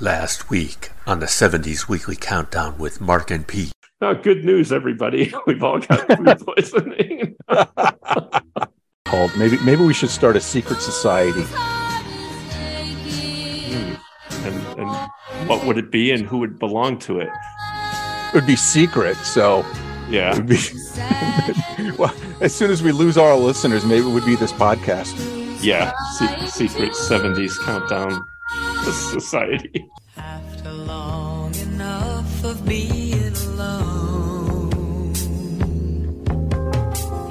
Last week on the 70s Weekly Countdown with Mark and Pete. Oh, good news, everybody. We've all got food poisoning. called maybe maybe we should start a secret society. and, and what would it be and who would belong to it? It would be secret, so Yeah. be well, as soon as we lose our listeners, maybe it would be this podcast. Yeah. Se- secret 70s countdown society. After long enough of being alone,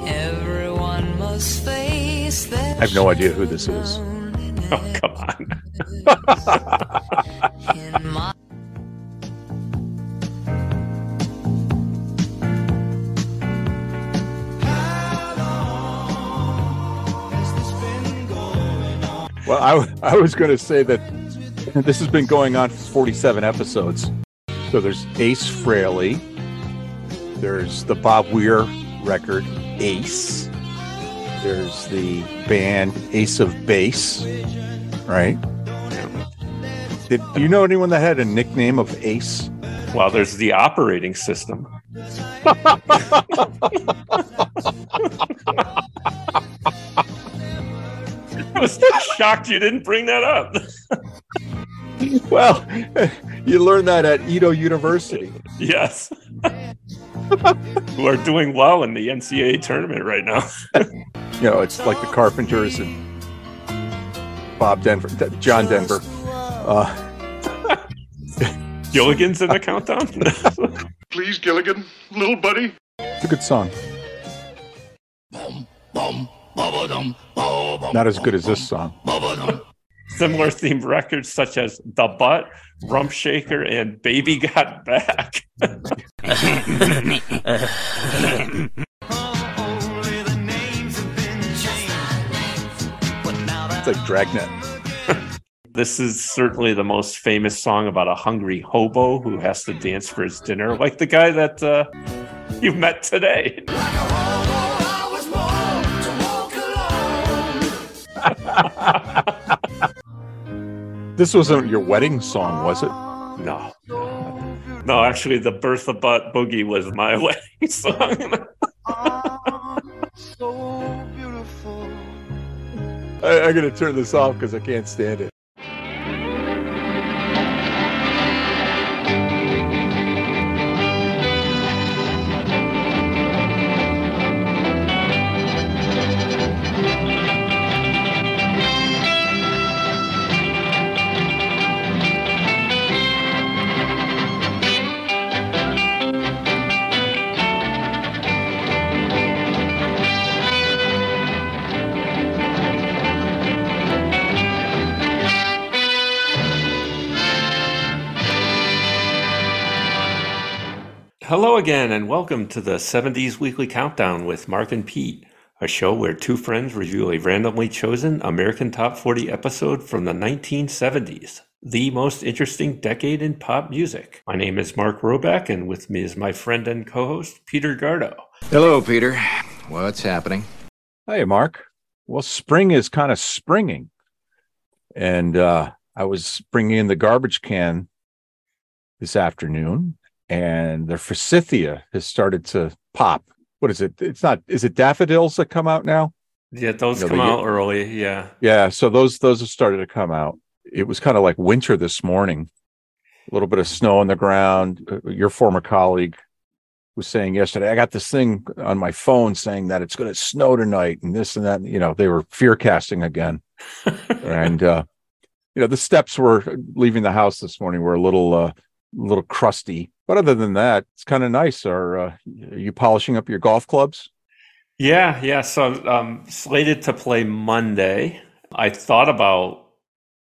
everyone must face their I have no idea who this is. Oh, come on. Well, I, I was going to say that this has been going on for 47 episodes. So there's Ace Frehley, there's the Bob Weir record Ace, there's the band Ace of Base, right? Did do you know anyone that had a nickname of Ace? Well, there's the operating system. I was shocked you didn't bring that up. Well, you learned that at Edo University. Yes. Who are doing well in the NCAA tournament right now. You know, it's like the Carpenters and Bob Denver, John Denver. Uh, Gilligan's in the countdown? Please, Gilligan, little buddy. it's a good song. Not as good as this song. Similar themed records such as The Butt, Rump Shaker, and Baby Got Back. It's like Dragnet. This is certainly the most famous song about a hungry hobo who has to dance for his dinner, like the guy that uh, you met today. This wasn't your wedding song, was it? No. No, actually, the Bertha Butt Boogie was my wedding song. so I, I'm going to turn this off because I can't stand it. Hello again, and welcome to the 70s Weekly Countdown with Mark and Pete, a show where two friends review a randomly chosen American Top 40 episode from the 1970s, the most interesting decade in pop music. My name is Mark Roback, and with me is my friend and co host, Peter Gardo. Hello, Peter. What's happening? Hey, Mark. Well, spring is kind of springing. And uh, I was bringing in the garbage can this afternoon, and the forsythia has started to pop. What is it? It's not, is it daffodils that come out now? Yeah, those No, come but you- out early. Yeah. Yeah, so those those have started to come out. It was kind of like winter this morning. A little bit of snow on the ground. Uh, Your former colleague was saying yesterday, I got this thing on my phone saying that it's going to snow tonight and this and that. You know, they were fear casting again. and uh you know, the steps were leaving the house this morning were a little uh little crusty. But other than that, it's kind of nice. Are, uh, are you polishing up your golf clubs? Yeah, yeah. So um slated to play Monday. I thought about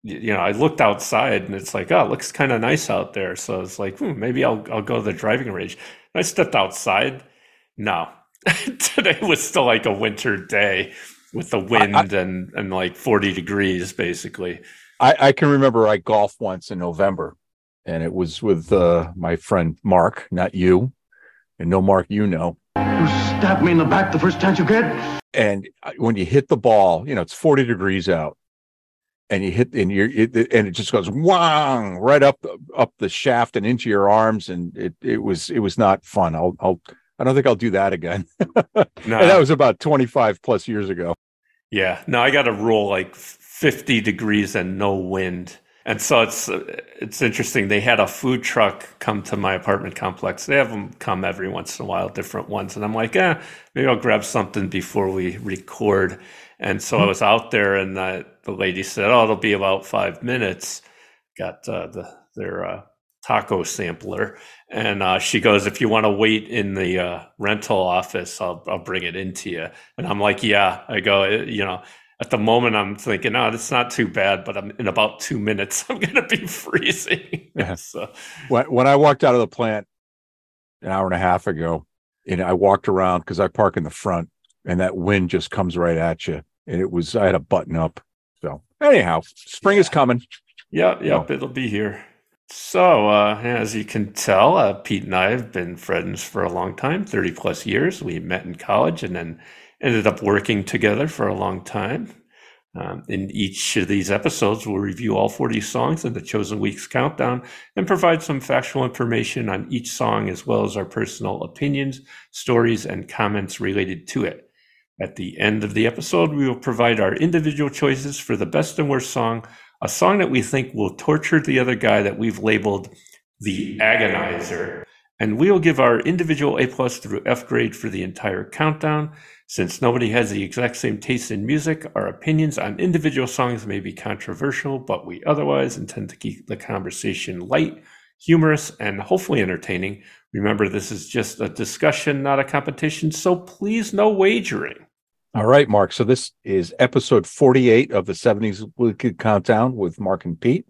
you know, I looked outside and it's like, oh, it looks kind of nice out there. So it's like, hmm, maybe I'll I'll go to the driving range. And I stepped outside. No. Today was still like a winter day with the wind and and like 40 degrees basically. I, I can remember I golfed once in November, and it was with uh, my friend Mark, not you, and no Mark you know. You stab me in the back the first chance you get. And when you hit the ball, you know it's forty degrees out, and you hit and you're it, and it just goes wang right up up the shaft and into your arms and it it was it was not fun i'll i'll i don't think i'll do that again No. and that was about 25 plus years ago Yeah, no, I got a rule like 50 degrees and no wind. And so it's it's interesting. They had a food truck come to my apartment complex. They have them come every once in a while, different ones. And I'm like, eh, maybe I'll grab something before we record. And so I was out there, and uh, the lady said, "Oh, it'll be about five minutes." Got uh, the their uh, taco sampler, and uh, she goes, "If you want to wait in the uh, rental office, I'll I'll bring it into you." And I'm like, "Yeah." I go, "Eh, you know. At the moment, I'm thinking, "Oh, it's not too bad," but I'm in about two minutes, I'm gonna be freezing. Yeah. so, when, when i walked out of the plant an hour and a half ago and i walked around because i park in the front and that wind just comes right at you and it was i had a button up so anyhow spring is coming Yep, yep, it'll be here. So, uh, as you can tell, uh, Pete and I have been friends for a long time 30 plus years. We met in college and then ended up working together for a long time. Um, in each of these episodes, we'll review all 40 songs in the chosen week's countdown and provide some factual information on each song, as well as our personal opinions, stories, and comments related to it. At the end of the episode, we will provide our individual choices for the best and worst song, a song that we think will torture the other guy that we've labeled the agonizer. And we will give our individual A plus through F grade for the entire countdown. Since nobody has the exact same taste in music, our opinions on individual songs may be controversial, but we otherwise intend to keep the conversation light, humorous, and hopefully entertaining. Remember, this is just a discussion, not a competition, so please no wagering. All right, Mark. So this is episode 48 of the 70s Weekly Countdown with Mark and Pete,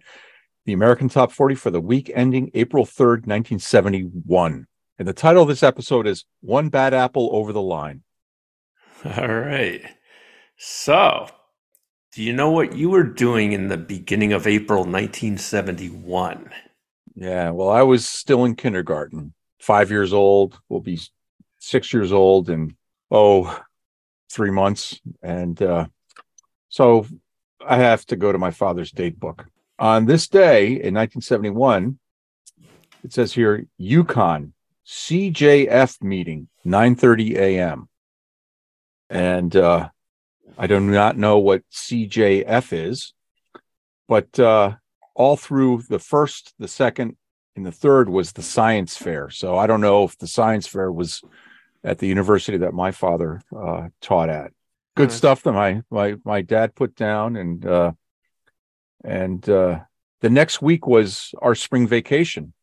the American Top 40 for the week ending April 3rd, 1971. And the title of this episode is One Bad Apple Over the Line. All right. So, do you know what you were doing in the beginning of April 1971? Yeah, well, I was still in kindergarten, five years old, will be six years old in, oh, three months. And uh, so I have to go to my father's date book. On this day in 1971, it says here UConn CJF meeting, 9:30 a.m. And uh, I do not know what CJF is, but uh, all through the first, the second, and the third was the science fair. So I don't know if the science fair was at the university that my father uh, taught at. Good Nice. stuff that my my my dad put down, and uh, and uh, the next week was our spring vacation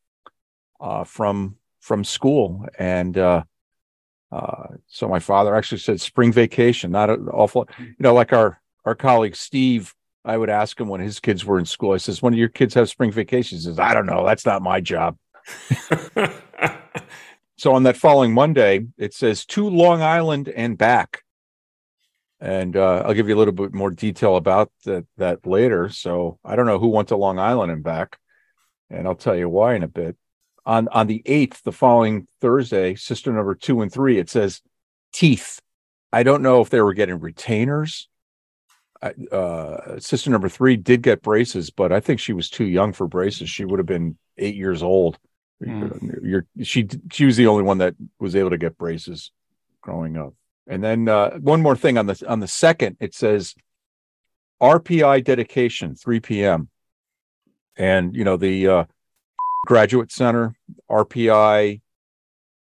uh, from from school, and uh, uh, so my father actually said spring vacation, not an awful, you know, like our our colleague Steve. I would ask him when his kids were in school. I says, "When do your kids have spring vacation?" He says, "I don't know. That's not my job." So on that following Monday, it says to Long Island and back. And uh, I'll give you a little bit more detail about that, that later. So I don't know who went to Long Island and back, and I'll tell you why in a bit. On on the eighth, the following Thursday, sister number two and three, it says teeth. I don't know if they were getting retainers. I- Uh, sister number three did get braces, but I think she was too young for braces. She would have been eight years old. You're she she was the only one that was able to get braces growing up. And then uh, one more thing on the on the second, it says RPI dedication, 3 p.m. And you know the uh, graduate center, RPI,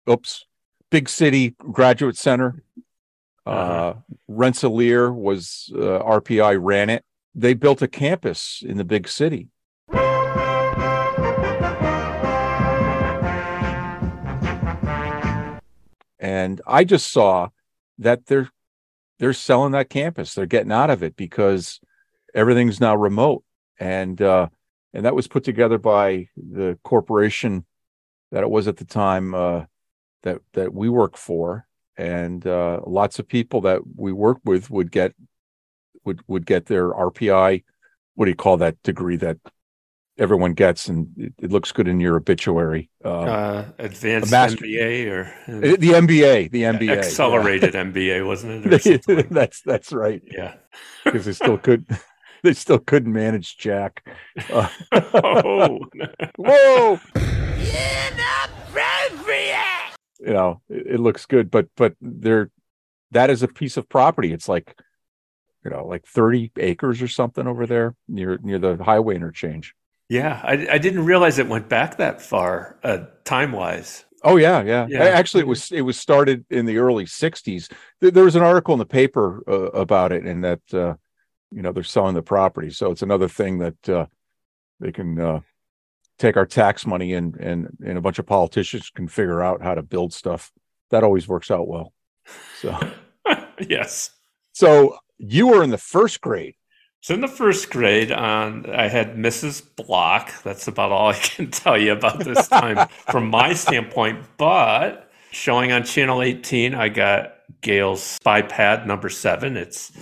oops, big city graduate center. Uh, Uh-huh. Rensselaer was uh, RPI ran it. They built a campus in the big city. and I just saw that they're they're selling that campus. They're getting out of it because everything's now remote, and uh, and that was put together by the corporation that it was at the time uh, that that we work for, and uh, lots of people that we work with would get would would get their RPI. What do you call that degree that everyone gets, and it, it looks good in your obituary? Uh, uh, advanced MBA or the MBA, the MBA, yeah. accelerated MBA, wasn't it? That's that's right yeah. because it still could they still couldn't manage Jack. Uh, oh, whoa! You know, it, it looks good, but but there, that is a piece of property. It's like, you know, like thirty acres or something over there near near the highway interchange. yeah. I, I didn't realize it went back that far, uh, time wise. Oh yeah, yeah. Yeah. Actually, it was it was started in the early '60s. There, there was an article in the paper uh, about it, and that uh, you know they're selling the property. So it's another thing that uh, they can uh, take our tax money and and and a bunch of politicians can figure out how to build stuff. That always works out well. So yes. so you were in the first grade. So in the first grade, on I had Mrs. Block. That's about all I can tell you about this time from my standpoint. But showing on channel 18, I got Gail's Spy Pad number seven. It's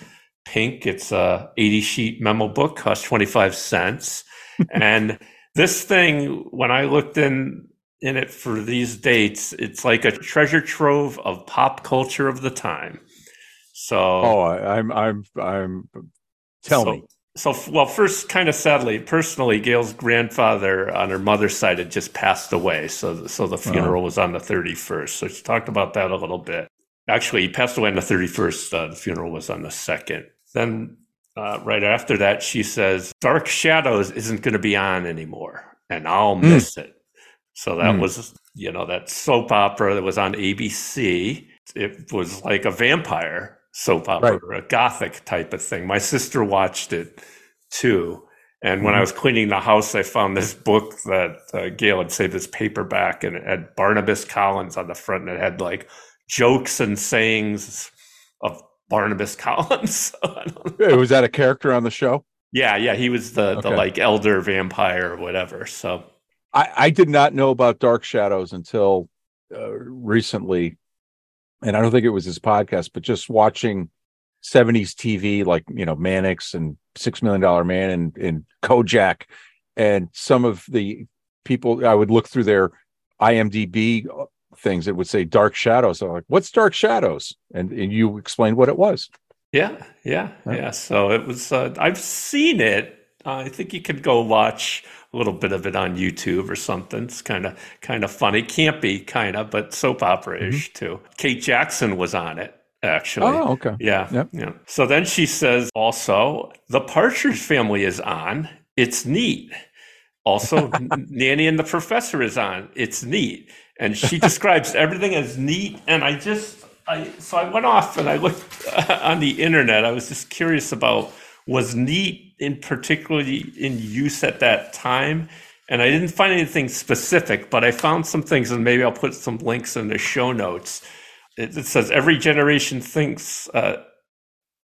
pink. It's a 80 sheet memo book, cost 25 cents. and this thing, when I looked in in it for these dates, it's like a treasure trove of pop culture of the time. So Oh, I, I'm I'm I'm. Tell so, me. So, well, first, kind of sadly, personally, Gail's grandfather on her mother's side had just passed away. So, so the uh-huh. funeral was on the 31st. So she talked about that a little bit. Actually, he passed away on the 31st. Uh, the funeral was on the 2nd. Then, uh, right after that, she says, Dark Shadows isn't going to be on anymore, and I'll miss it. So that Mm. was, you know, that soap opera that was on ABC. It was like a vampire soap opera, a gothic type of thing. My sister watched it too. And when I was cleaning the house, I found this book that uh, Gail had saved this paperback, and it had Barnabas Collins on the front, and it had like jokes and sayings of Barnabas Collins. So I don't know. Hey, was that a character on the show? yeah, yeah, he was the the like elder vampire or whatever. So I, I did not know about Dark Shadows until uh, recently, and I don't think it was his podcast, but just watching '70s TV, like you know Mannix and Six Million Dollar Man and, and Kojak, and some of the people I would look through their IMDb things. It would say Dark Shadows. I'm like, "What's Dark Shadows?" And and you explained what it was. Yeah, yeah, Yeah. yeah. So it was. Uh, I've seen it. Uh, I think you could go watch a little bit of it on YouTube or something. It's kind of kind of funny, campy, kind of, but soap opera ish too. Kate Jackson was on it actually. Mm-hmm. Oh, okay. Yeah, Yep. yeah. So then she says, also, the Partridge Family is on. It's neat. Also, Nanny and the Professor is on. It's neat, and she describes everything as neat. And I just, I so I went off and I looked on the internet. I was just curious about was neat in particularly in use at that time. And I didn't find anything specific, but I found some things, and maybe I'll put some links in the show notes. It, it says every generation thinks uh,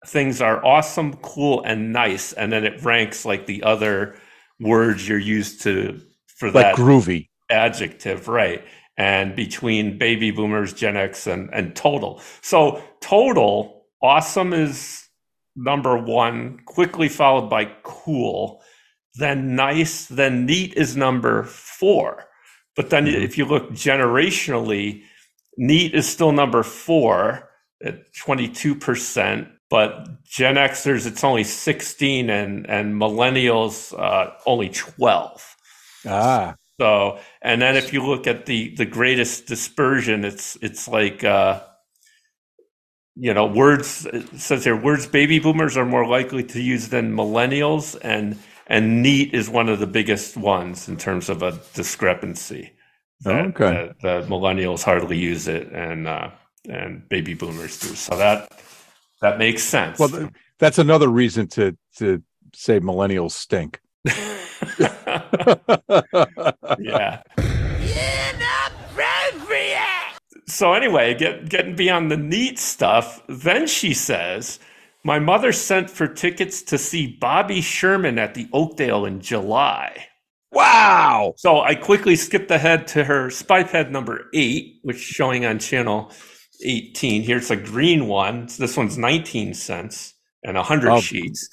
things are awesome, cool, and nice, and then it ranks like the other words you're used to for Like that groovy. adjective, right? And between baby boomers, Gen X, and and total. So total awesome is number one, quickly followed by cool, then nice, then neat is number four. But then Mhm. if you look generationally, neat is still number four at 22%, but Gen Xers, it's only 16 and, and millennials, uh, only 12. Ah, So, and then if you look at the the greatest dispersion, it's it's like uh, you know words. It says here words baby boomers are more likely to use than millennials, and and neat is one of the biggest ones in terms of a discrepancy. That- Okay. that the millennials hardly use it, and uh, and baby boomers do. So that that makes sense. well, that's another reason to to say millennials stink. yeah. So anyway, get, getting beyond the neat stuff, then she says, "My mother sent for tickets to see Bobby Sherman at the Oakdale in July." wow. So I quickly skipped ahead to her spy pad number eight, which is showing on channel 18. Here's a green one. This one's 19 cents and 100 Oh. sheets.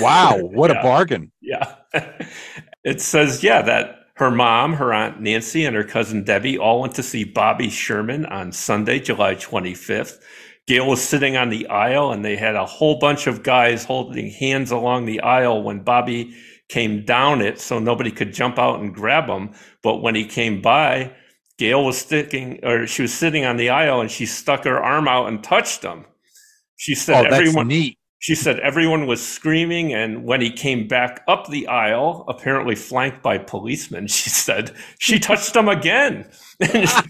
Wow. What Yeah. a bargain. Yeah. it says, yeah, that her mom, her aunt Nancy, and her cousin Debbie all went to see Bobby Sherman on Sunday, July 25th. Gail was sitting on the aisle, and they had a whole bunch of guys holding hands along the aisle when Bobby came down it, so nobody could jump out and grab him. But when he came by, Gail was sticking, or she was sitting on the aisle, and she stuck her arm out and touched him. She said Oh, that's everyone. neat. She said everyone was screaming, and when he came back up the aisle, apparently flanked by policemen, she said she touched him again. and, she,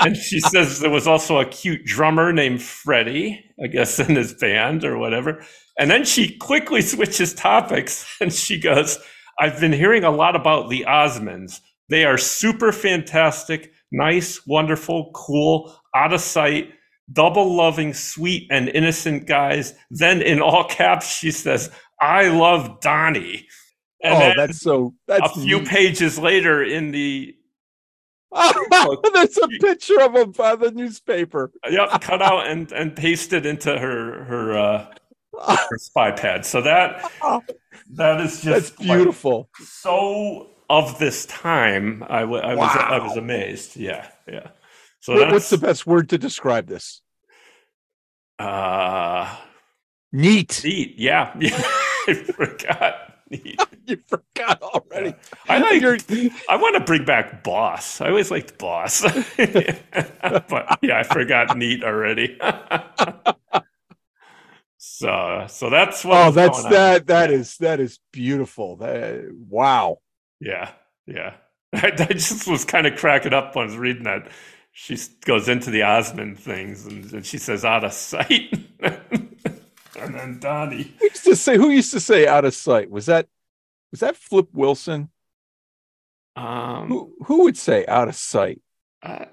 and she says there was also a cute drummer named Freddie, I guess, in his band or whatever. And then she quickly switches topics and she goes, I've been hearing a lot about the Osmonds. They are super fantastic, nice, wonderful, cool, out of sight, double loving, sweet, and innocent guys. Then in all caps, she says, I love Donnie. And oh, that's so. That's a few neat. pages later in the There's a picture of him by the newspaper. yep, cut out and, and pasted into her her uh her spy pad. So that that is That's just like, beautiful. so of this time. I wa- I was I was amazed. Yeah, yeah. So What- What's the best word to describe this? uh Neat. neat. Yeah, yeah. I forgot. Neat. You forgot already. I like. You're- I want to bring back Boss. I always liked Boss, but yeah, I forgot Neat already. so, so that's what. oh, that's going on. that. That is that is beautiful. That, wow. Yeah, yeah. I, I just was kind of cracking up when I was reading that. She goes into the Osmond things and, and she says out of sight. and then Donnie. Who used to say? Who used to say out of sight? Was that was that Flip Wilson? Um, Who who would say out of sight? I,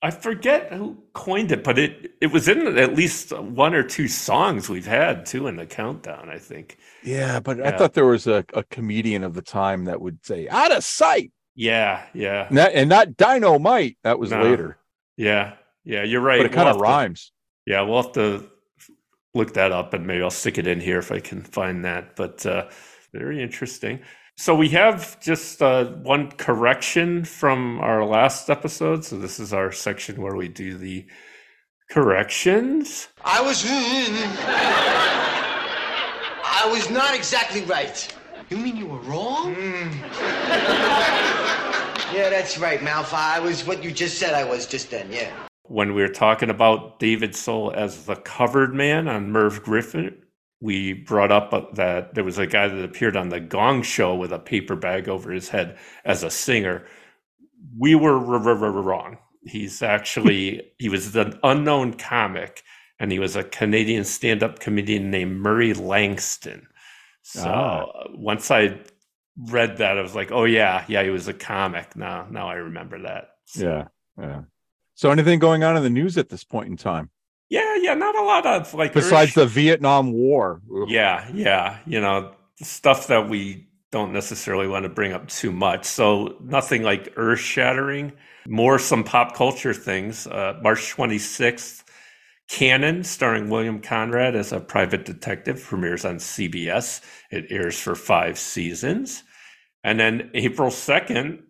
I forget who coined it, but it it was in at least one or two songs we've had too in the countdown. I think. Yeah, but I thought there was a, a comedian of the time that would say out of sight, Yeah, yeah, and, that, and not dynamite. That was No. later, yeah, yeah. You're right. but it kind We'll of have to- rhymes. Yeah, we'll have to look that up and maybe I'll stick it in here if I can find that. But uh, very interesting. So we have just uh, one correction from our last episode. So this is our section where we do the corrections. I was. I was not exactly right. You mean you were wrong? Yeah, that's right, Malfa. I was what you just said I was just then, yeah. When we were talking about David Soul as the covered man on Merv Griffin, we brought up that there was a guy that appeared on the Gong Show with a paper bag over his head as a singer. We were wrong. He's actually he was an unknown comic, and he was a Canadian stand-up comedian named Murray Langston. So Ah. uh, once I read that, I was like, oh yeah, yeah, he was a comic. Now, now I remember that. So. Yeah, yeah. So, anything going on in the news at this point in time? Yeah, yeah, not a lot of like besides the Vietnam War. Ugh. Yeah, yeah, you know, stuff that we don't necessarily want to bring up too much. So, nothing like earth shattering, more some pop culture things. Uh, March 26th, Cannon, starring William Conrad as a private detective, premieres on CBS. It airs for five seasons. And then April 2nd,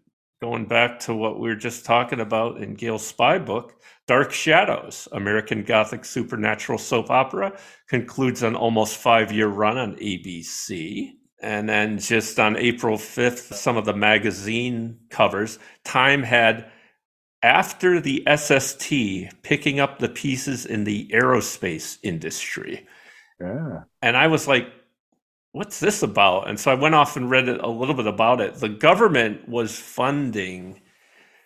going back to what we were just talking about in Gail's spy book, Dark Shadows, American Gothic supernatural soap opera, concludes an almost five year run on ABC. And then just on April 5th, some of the magazine covers, Time had after the SST picking up the pieces in the aerospace industry. Yeah. And I was like, what's this about? And so I went off and read a little bit about it. The government was funding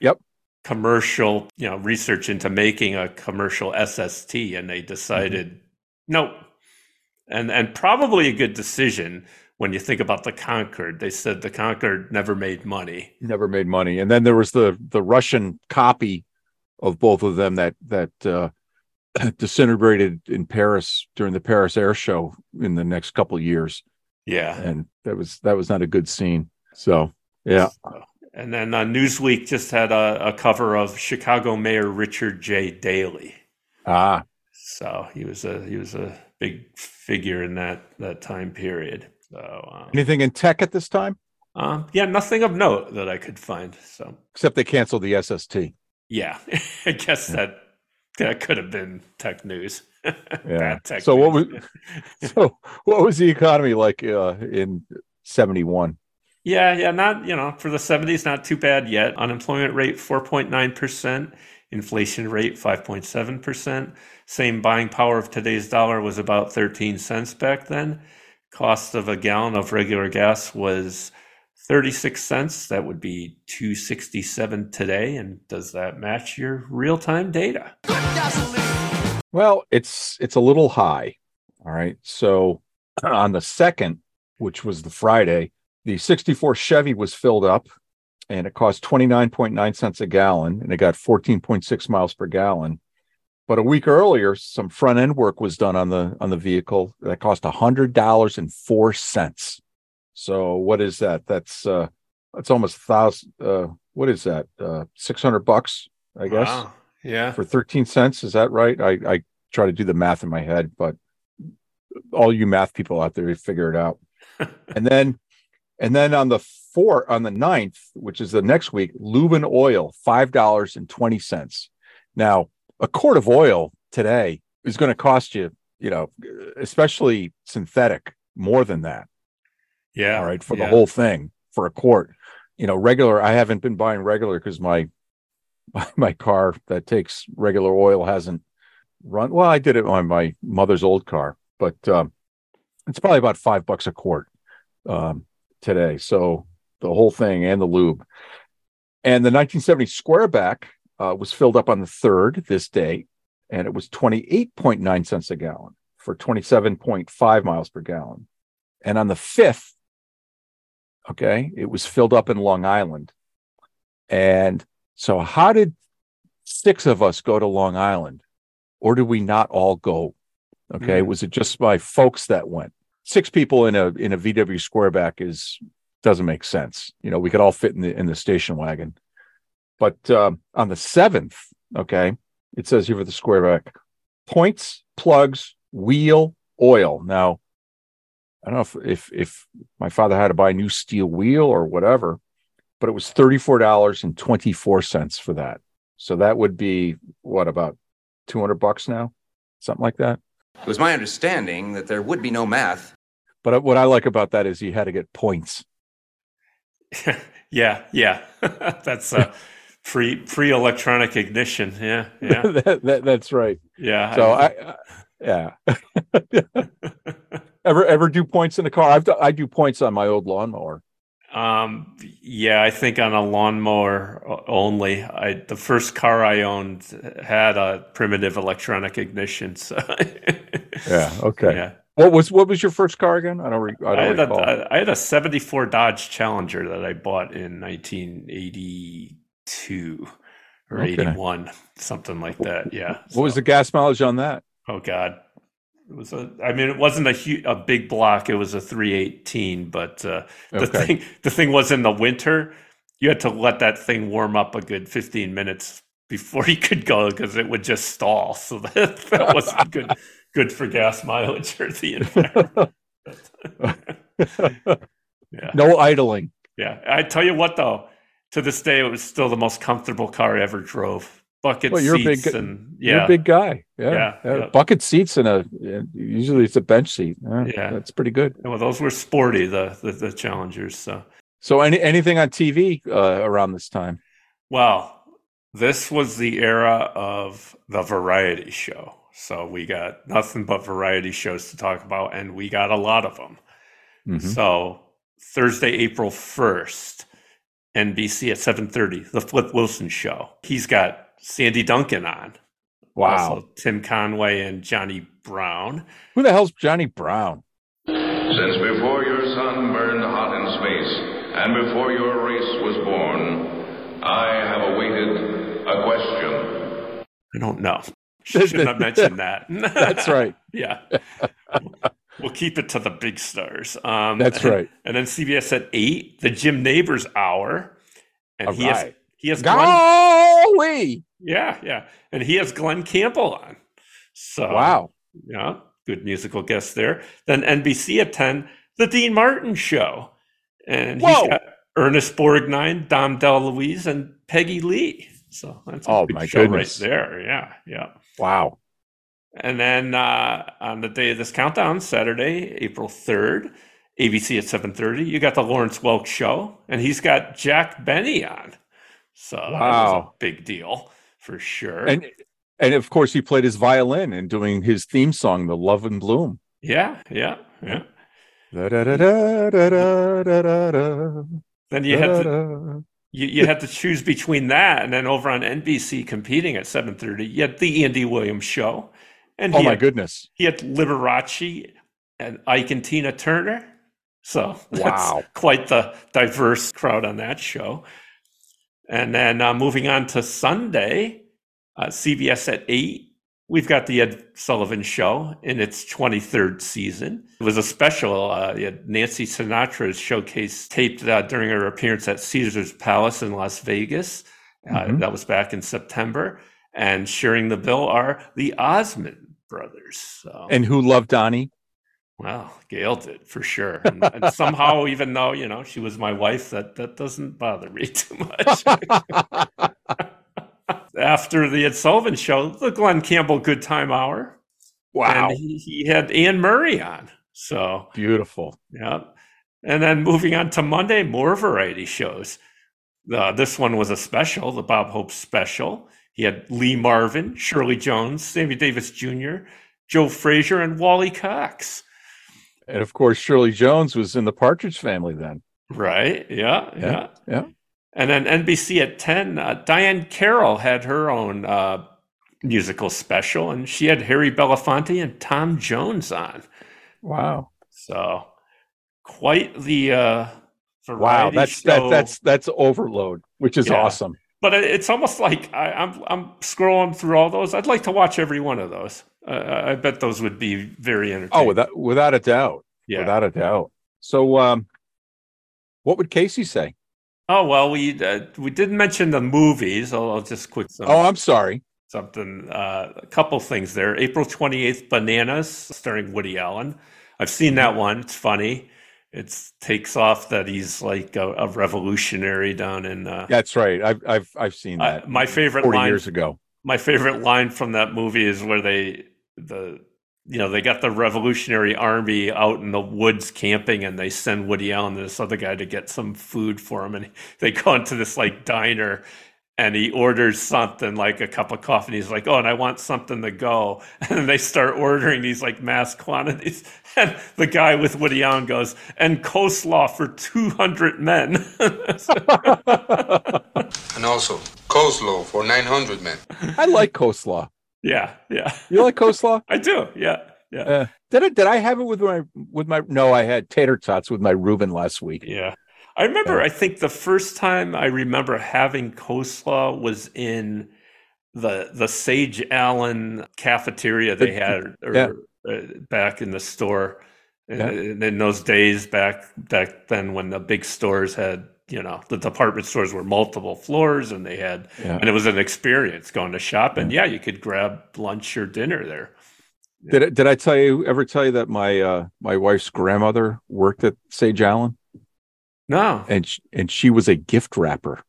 Yep. commercial, you know, research into making a commercial SST and they mm-hmm. decided nope. And and probably a good decision when you think about the Concorde. They said the Concorde never made money. Never made money. And then there was the the Russian copy of both of them that that uh, disintegrated in Paris during the Paris Air Show in the next couple of years, Yeah. and that was that was not a good scene. So yeah, So- and then uh, Newsweek just had a, a cover of Chicago Mayor Richard J. Daley. ah, So he was a he was a big figure in that that time period. So um, anything in tech at this time um, yeah, nothing of note that I could find. So except they canceled the SST. yeah, I guess that that could have been tech news. Yeah. Tech So what was so what was the economy like uh, in 71? Yeah, yeah, not you know for the seventies, not too bad yet. Unemployment rate four point nine percent, inflation rate five point seven percent. Same buying power of today's dollar was about thirteen cents back then. Cost of a gallon of regular gas was thirty six cents. That would be two sixty seven today. And does that match your real time data? Well, it's it's a little high. All right. So on the second, which was the Friday, the 64 Chevy was filled up and it cost 29.9 cents a gallon and it got 14.6 miles per gallon. But a week earlier, some front end work was done on the on the vehicle that cost hundred dollars and four cents. So what is that? That's uh that's almost a thousand uh what is that? Uh six hundred bucks, I guess Wow. Yeah. for 13 cents. Is that right? I, I try to do the math in my head, but all you math people out there, you figure it out. and then, and then on the four, on the ninth, which is the next week, Lubin oil, $5.20. Now, a quart of oil today is going to cost you, you know, especially synthetic, more than that. Yeah. All right. For yeah. the whole thing for a quart, you know, regular, I haven't been buying regular because my, my, car that takes regular oil hasn't run. Well, I did it on my mother's old car, but, um, it's probably about five bucks a quart, um, today. So the whole thing and the lube and the 1970 squareback, uh, was filled up on the third this day and it was 28.9 cents a gallon for 27.5 miles per gallon. And on the fifth, okay, it was filled up in Long Island. And so, how did six of us go to Long Island, or did we not all go? Okay, Hmm. was it just my folks that went? Six people in a in a VW Squareback is doesn't make sense. You know, we could all fit in the in the station wagon. But um, on the seventh, okay, it says here for the Squareback, points, plugs, wheel, oil. Now, I don't know if, if if my father had to buy a new steel wheel or whatever, but it was thirty four dollars and twenty four cents for that. So that would be what about two hundred bucks now, something like that. It was my understanding that there would be no math. But what I like about that is you had to get points. yeah. Yeah. That's uh, free free electronic ignition. Yeah. Yeah. that, that, that's right. Yeah. So I, I yeah. ever ever do points in the car? I've I do points on my old lawnmower. Um, yeah, I think on a lawnmower only. I the first car I owned had a primitive electronic ignition. So Yeah. Okay. yeah. What was what was your first car again? I don't. Re, I I don't had, recall. a, I had a '74 Dodge Challenger that I bought in 1982 or Okay. 81, something like that. Yeah. what was the gas mileage on that? Oh God, it was a. I mean, it wasn't a hu a big block. It was a 318, but uh, the Okay. thing the thing was in the winter, you had to let that thing warm up a good 15 minutes before you could go because it would just stall. So that, that wasn't good good for gas mileage or the environment. yeah, no idling. yeah. I tell you what, though, to this day, it was still the most comfortable car I ever drove. Bucket Well, you're a big seats and You're yeah, a big guy. Yeah. Yeah, yeah. Bucket seats and a usually it's a bench seat. Yeah. That's pretty good. well, those were sporty, the the, the Challengers. So. So any anything on TV uh, around this time? Well, this was the era of the variety show. So we got nothing but variety shows to talk about, and we got a lot of them. Mhm. So Thursday, April 1st, NBC at 7:30, The Flip Wilson Show. He's got Sandy Duncan on. Wow. Also Tim Conway and Johnny Brown. Who the hell's Johnny Brown? Since before your sun burned hot in space, and before your race was born, I have awaited a question. I don't know. Shouldn't have mentioned that. That's right. yeah. We'll keep it to the big stars. Um, That's and- right. And then CBS at eight, the Jim Nabors Hour, and All he has he has Glenn, Golly! yeah yeah, and he has Glen Campbell on. So Wow. yeah, good musical guest there. Then NBC at ten, the Dean Martin Show, and he's got Ernest Borgnine, Dom DeLuise, and Peggy Lee. So that's a Oh, my show goodness. right there. Yeah, yeah. Wow. And then uh, on the day of this countdown, Saturday, April 3rd, ABC at 7.30, you got the Lawrence Welk show, and he's got Jack Benny on. So wow. big deal for sure. And and of course he played his violin and doing his theme song, The Love in Bloom. Yeah, yeah, yeah. Then you had to you, you had to choose between that and then over on NBC competing at 7:30, you had the Andy Williams show. And Oh he my had, goodness. he had Liberace and Ike and Tina Turner. So that's Wow. quite the diverse crowd on that show. And then uh, moving on to Sunday, uh, CBS at 8, we've got the Ed Sullivan Show in its 23rd season. It was a special. Uh, Nancy Sinatra's showcase taped uh, during her appearance at Caesar's Palace in Las Vegas. Uh, Mhm. That was back in September. And sharing the bill are the Osmond brothers. So. And who loved Donnie? Well, Gail did for sure, and, and somehow, even though you know she was my wife, that that doesn't bother me too much. After the Ed Sullivan Show, the Glen Campbell Good Time Hour, wow. and he, he had Anne Murray on. So Beautiful. yeah, and then moving on to Monday, more variety shows. Uh, this one was a special, the Bob Hope special. He had Lee Marvin, Shirley Jones, Sammy Davis Jr., Joe Frazier, and Wally Cox. And of course, Shirley Jones was in the Partridge family then. Right. Yeah. Yeah. Yeah, yeah. And then NBC at 10, uh, Diahann Carroll had her own uh, musical special, and she had Harry Belafonte and Tom Jones on. Wow. So quite the uh, variety Wow. That's show. that, that's that's overload, which is Yeah. awesome. But it's almost like I, I'm I'm scrolling through all those. I'd like to watch every one of those. Uh, I bet those would be very entertaining. Oh, without without a doubt. yeah. Without a doubt. So um what would Casey say? oh well, we uh, we didn't mention the movies. I'll, I'll just quick some. Oh, I'm sorry. something uh, a couple things there april 28th bananas starring woody allen i've seen that one it's funny it takes off that he's like a, a revolutionary down in uh, That's right. I've I've I've seen uh, that. my favorite 40 line years ago. my favorite line from that movie is where they the you know they got the revolutionary army out in the woods camping and they send woody allen and this other guy to get some food for him and they go into this like diner and he orders something like a cup of coffee and he's like oh and i want something to go and they start ordering these like mass quantities and the guy with woody allen goes and coleslaw for 200 men And also, coleslaw for 900 men. I like coleslaw. yeah yeah You like coleslaw? i do yeah yeah Uh, did I did I have it with my with my no, I had tater tots with my Reuben last week. Yeah. I remember, Yeah. I think the first time I remember having coleslaw was in the the Sage Allen cafeteria they had or, yeah. uh, back in the store. Yeah. In, in those days back back then when the big stores had, you know, the department stores were multiple floors and they had Yeah. and it was an experience going to shop and yeah, you could grab lunch or dinner there. Did did I tell you ever tell you that my uh my wife's grandmother worked at Sage Allen No. and sh- and she was a gift wrapper.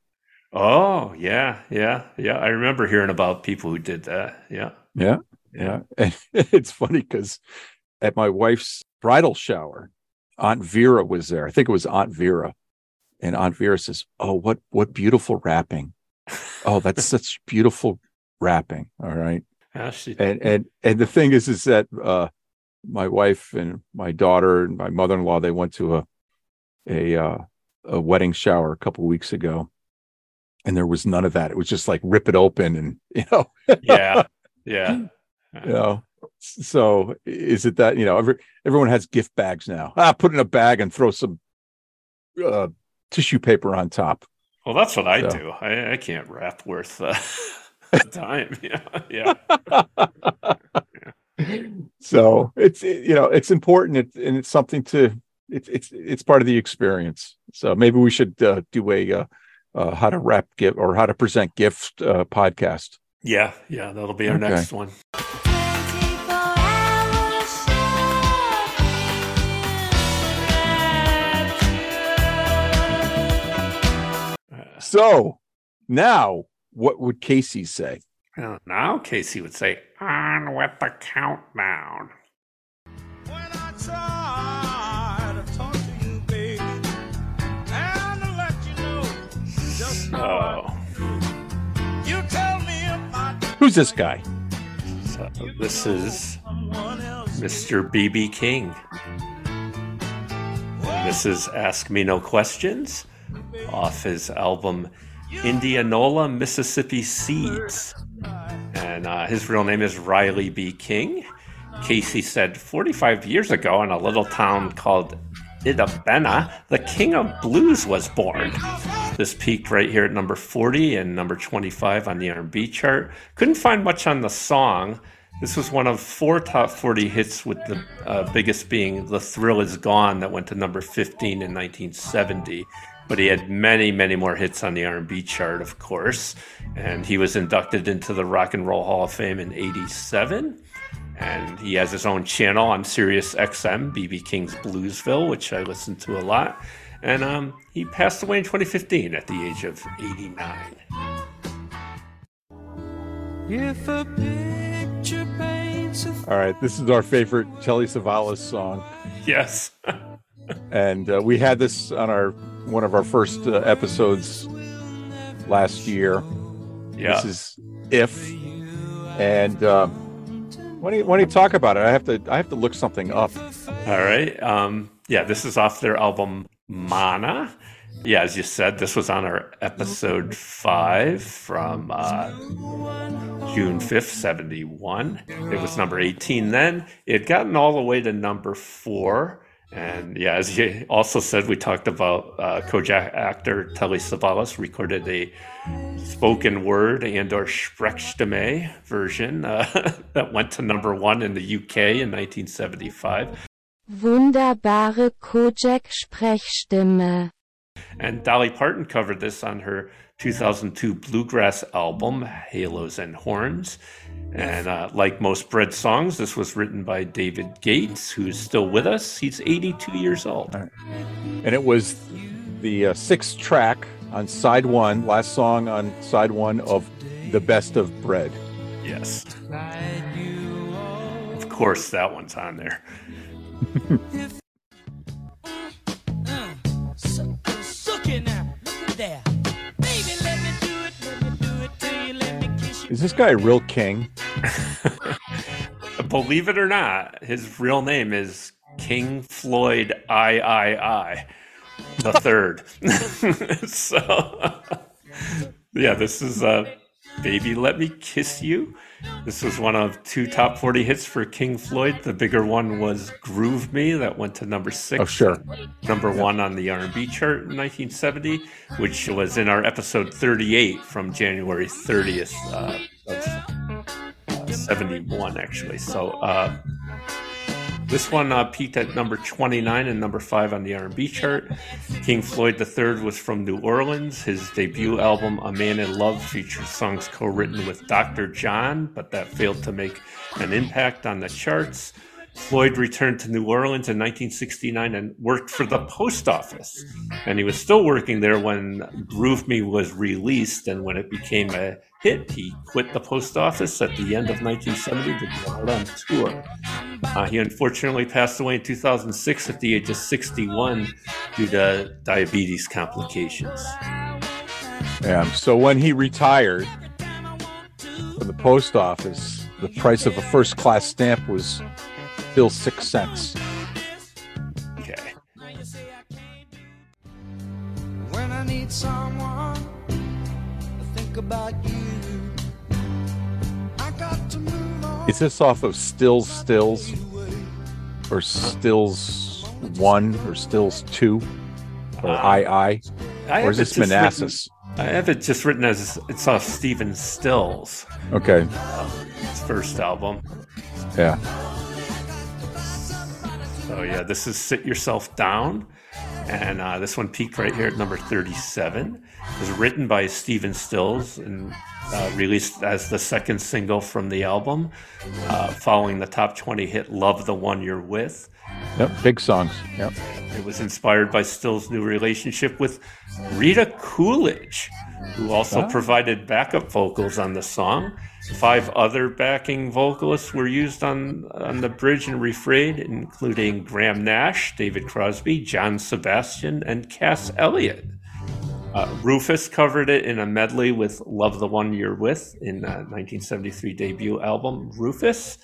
Oh, yeah, yeah, yeah. I remember hearing about people who did that. Yeah. Yeah. Yeah. And it's funny because at my wife's bridal shower, Aunt Vera was there. I think it was Aunt Vera. And Aunt Vera says, Oh, what what beautiful wrapping. Oh, that's such beautiful wrapping. All right. Yeah, she, And and and the thing is is that uh my wife and my daughter and my mother-in-law, they went to a a uh a wedding shower a couple weeks ago. And there was none of that. It was just like rip it open and you know, yeah, yeah. you know so is it that you know every, everyone has gift bags now ah put in a bag and throw some uh tissue paper on top Well, that's what I So. do. I, I can't wrap worth uh, time. Yeah, yeah. so it's it- you know it's important it, and it's something to it's it's it's part of the experience so maybe we should uh, do a uh, uh how to wrap gift or how to present gift uh podcast Yeah, yeah. That'll be our Okay. next one. so now what would casey say Uh, Now Casey would say, on with the countdown. Who's this guy? so this is Mr. BB King. And this is Ask Me No Questions off his album Indianola, Mississippi Seeds. And uh, his real name is Riley B. King. Casey said 45 years ago in a little town called Itta Bena, the king of blues was born. This peaked right here at number 40 and number 25 on the R&B chart. Couldn't find much on the song. This was one of four top 40 hits, with the uh, biggest being "The Thrill Is Gone" that went to number 15 in 1970. But he had many, many more hits on the R&B chart, of course. And he was inducted into the Rock and Roll Hall of Fame in '87 and he has his own channel on Sirius XM, BB King's Bluesville, which I listen to a lot. And um, he passed away in 2015 at the age of 89. If a picture paints a All right, this is our favorite Telly Savalas song, Yes. and uh, we had this on our one of our first uh, episodes last year. Yeah. This is if, and uh, why don't you, why don't you talk about it? I have to I have to look something up. All right. Um, yeah, this is off their album Manna. Yeah, as you said, this was on our episode five from uh, June 5th, 71. It was number 18 then. It had gotten all the way to number four. And yeah, as you also said, we talked about uh, Kojak actor Telly Savalas recorded a spoken word and or Sprechstimme version uh, that went to number one in the UK in 1975. Wunderbare Kojak Sprechstimme. And Dolly Parton covered this on her 2002 bluegrass album, Halos and Horns. And uh, like most Bread songs, this was written by David Gates, who is still with us. He's 82 years old. and it was the uh, sixth track on side one, last song on side one of the best of bread. Yes. Of course, that one's on there. Is this guy a real king? Believe it or not, his real name is King Floyd I I I the third. so yeah, this is uh Baby Let Me Kiss You. This was one of two top 40 hits for King Floyd. The bigger one was Groove Me that went to number 6. Oh, sure. Number 1 on the R&B chart in 1970, which was in our episode 38 from January 30th uh, of uh, 71 actually. So uh this one uh, peaked at number 29 and number 5 on the R&B chart. King Floyd III was from New Orleans. His debut album, A Man in Love, features songs co-written with Dr. John, but that failed to make an impact on the charts. Floyd returned to New Orleans in 1969 and worked for the post office. And he was still working there when Groove Me was released. And when it became a hit, he quit the post office at the end of 1970 to go out on tour. Uh, he unfortunately passed away in 2006 at the age of 61 due to diabetes complications. Yeah. So when he retired from the post office, the price of a first class stamp was still six cents. Okay. When I need someone to think about you, I got to move on. Is this off of Stills Stills or Stills One or Stills Two or uh, I I? I Or is it this just written- Manassas? I have it just written as it's off Stephen Stills, Okay. Uh, his first album. Yeah. So yeah, this is "Sit Yourself Down," and uh, this one peaked right here at number 37. It was written by Stephen Stills and uh, released as the second single from the album, uh, following the top 20 hit "Love the One You're With." Yep, big songs. Yep. It was inspired by Still's new relationship with Rita Coolidge, who also provided backup vocals on the song. Five other backing vocalists were used on, on the bridge and refrain, including Graham Nash, David Crosby, John Sebastian, and Cass Elliot. Uh, Rufus covered it in a medley with Love the One You're With in uh, 1973 debut album Rufus.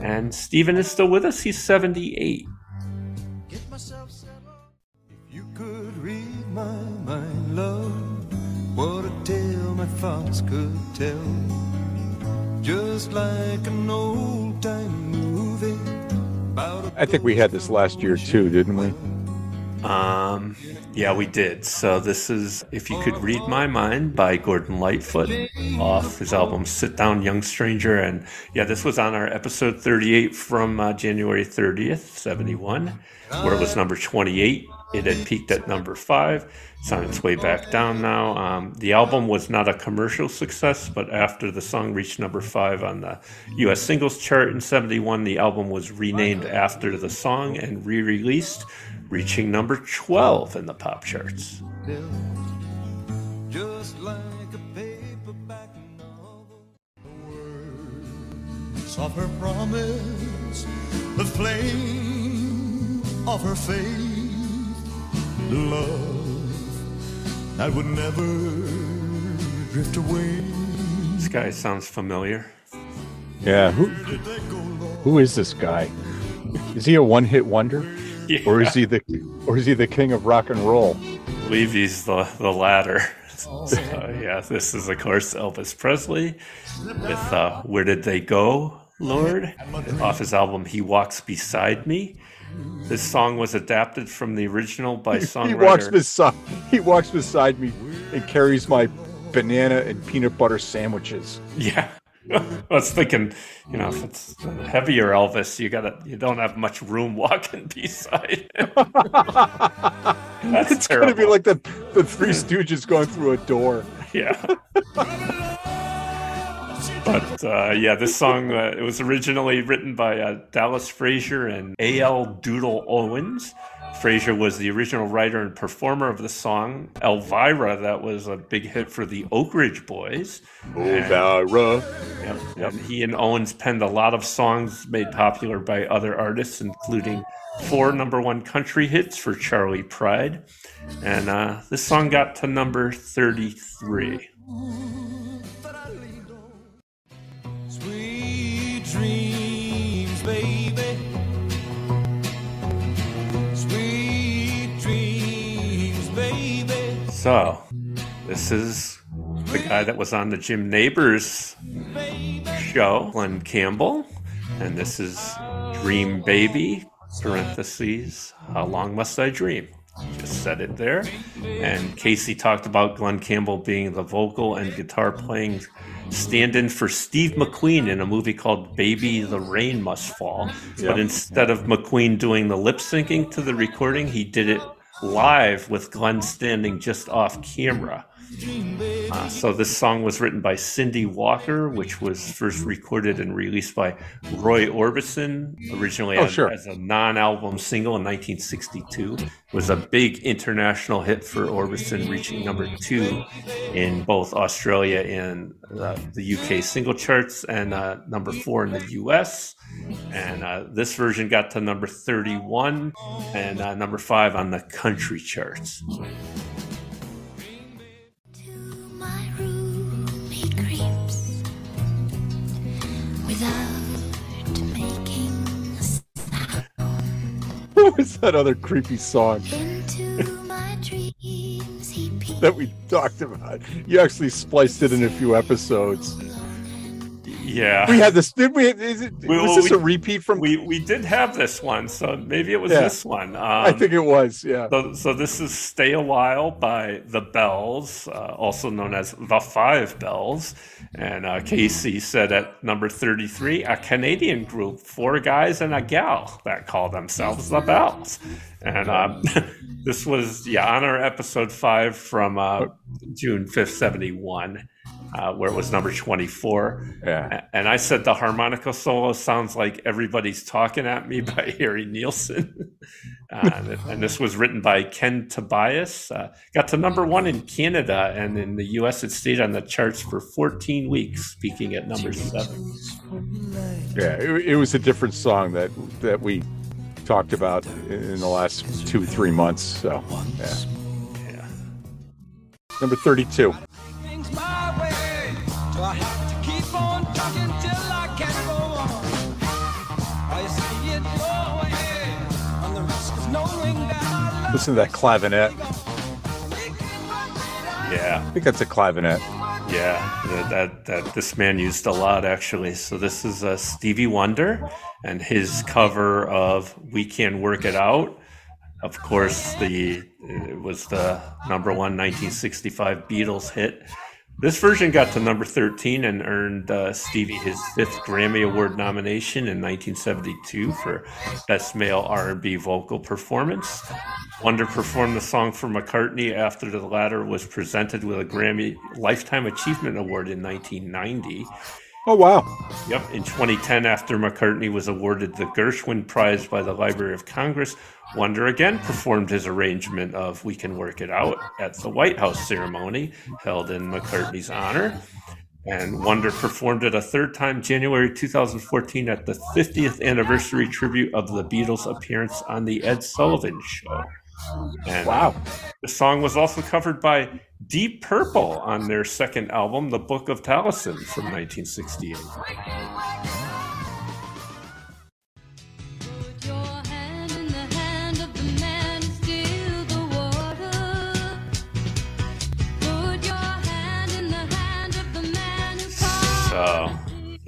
And Stephen is still with us. He's 78. Just like an old time movie. About a I think we had this last year too, didn't we? Um, yeah, we did. So this is If You Could Read My Mind by Gordon Lightfoot off his album Sit Down Young Stranger. And yeah, this was on our episode 38 from uh, January 30th, 71, where it was number 28. It had peaked at number five. On its way back down now. Um, the album was not a commercial success, but after the song reached number five on the US singles chart in 71, the album was renamed after the song and re released, reaching number 12 in the pop charts. Of her promise, the flame of her faith, love that would never drift away. This guy sounds familiar. Yeah. Who who is this guy? Is he a one-hit wonder, Yeah. or is he the or is he the king of rock and roll? I believe he's the, the latter. So, yeah, this is, of course, Elvis Presley with uh, Where Did They Go, Lord? Off his album He Walks Beside Me. This song was adapted from the original by songwriter. He walks beside he walks beside me and carries my banana and peanut butter sandwiches. Yeah. I was thinking, you know, if it's heavier Elvis, you gotta you don't have much room walking beside him. That's It's gonna be like the the Three Stooges going through a door. Yeah. But uh, yeah, this song uh, it was originally written by uh, Dallas Frazier and A.L. Doodle Owens. Frazier was the original writer and performer of the song. Elvira, that was a big hit for the Oak Ridge Boys. Elvira. Yep, yep. He and Owens penned a lot of songs made popular by other artists, including four number one country hits for Charley Pride. And uh, this song got to number 33. So, this is the guy that was on the Jim Nabors show, Glen Campbell. And this is Dream Baby, parentheses, How Long Must I Dream? Just said it there. And Casey talked about Glen Campbell being the vocal and guitar playing stand in for Steve McQueen in a movie called Baby the Rain Must Fall. But instead of McQueen doing the lip syncing to the recording, he did it live with Glen standing just off camera. Uh, so this song was written by Cindy Walker, which was first recorded and released by Roy Orbison, originally Oh, as, sure. as a non-album single in 1962. It was a big international hit for Orbison, reaching number two in both Australia and uh, the UK single charts, and uh, number four in the US. And uh, this version got to number 31 and uh, number five on the country charts. What was that other creepy song Into my dreams that we talked about? You actually spliced it in a few episodes. Yeah. We had this. Did we? Is it, We- was this we- a repeat from? We we did have this one, so maybe it was Yeah. this one. Um, I think it was. Yeah. So, so this is "Stay a While" by the Bells, uh, also known as the Five Bells. And uh, Casey said at number thirty-three, a Canadian group, four guys and a gal that call themselves the Bells. And um, this was yeah on our episode five from uh, June fifth, seventy-one uh, where it was number 24. Yeah. And I said the harmonica solo sounds like everybody's talking at me by Harry Nilsson. uh, and this was written by Ken Tobias. Uh, got to number one in Canada, and in the US, it stayed on the charts for 14 weeks, peaking at number seven. Yeah, it, it was a different song that, that we talked about in the last two, three months. So, yeah. yeah. Number 32. Listen to that clavinet. Yeah. I think that's a clavinet. Yeah, that, that this man used a lot actually. So this is uh, Stevie Wonder and his cover of "We Can Work It Out." Of course, the it was the number one 1965 Beatles hit. This version got to number 13 and earned uh, Stevie his fifth Grammy Award nomination in 1972 for Best Male R&B Vocal Performance. Wonder performed the song for McCartney after the latter was presented with a Grammy Lifetime Achievement Award in 1990. Oh wow! Yep, in 2010, after McCartney was awarded the Gershwin Prize by the Library of Congress, Wonder again performed his arrangement of We Can Work It Out at the White House ceremony held in McCartney's honor. And Wonder performed it a third time January 2014 at the 50th anniversary tribute of the Beatles' appearance on The Ed Sullivan Show. And Wow. the song was also covered by Deep Purple on their second album, The Book of Taliesyn from 1968.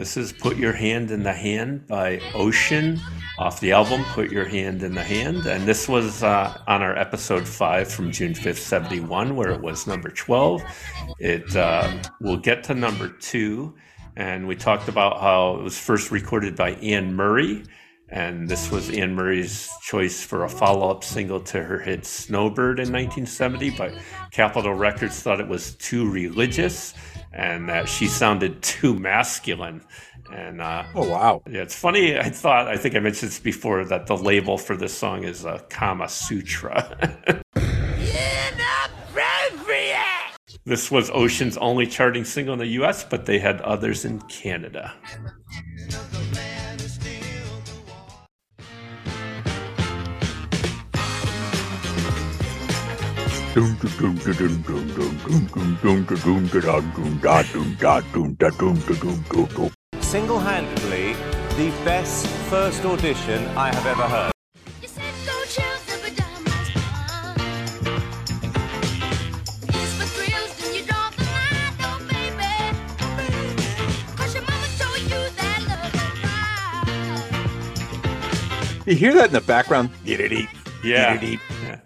This is Put Your Hand in the Hand by Ocean off the album Put Your Hand in the Hand. And this was uh, on our episode 5 from June 5th, 71, where it was number 12. It uh, will get to number 2. And we talked about how it was first recorded by Anne Murray. And this was Anne Murray's choice for a follow up single to her hit Snowbird in 1970. But Capitol Records thought it was too religious and that she sounded too masculine. And uh, Oh wow! yeah, it's funny. I thought, I think I mentioned this before, that the label for this song is uh, Kama Sutra. this was Ocean's only charting single in the US, but they had others in Canada. Single handedly, the best first audition I have ever heard. You said go chills never done my spine. It's for thrills, then you draw the line, baby. 'Cause your mama told you that love is right. You hear that in the background? Yeah. Yeah.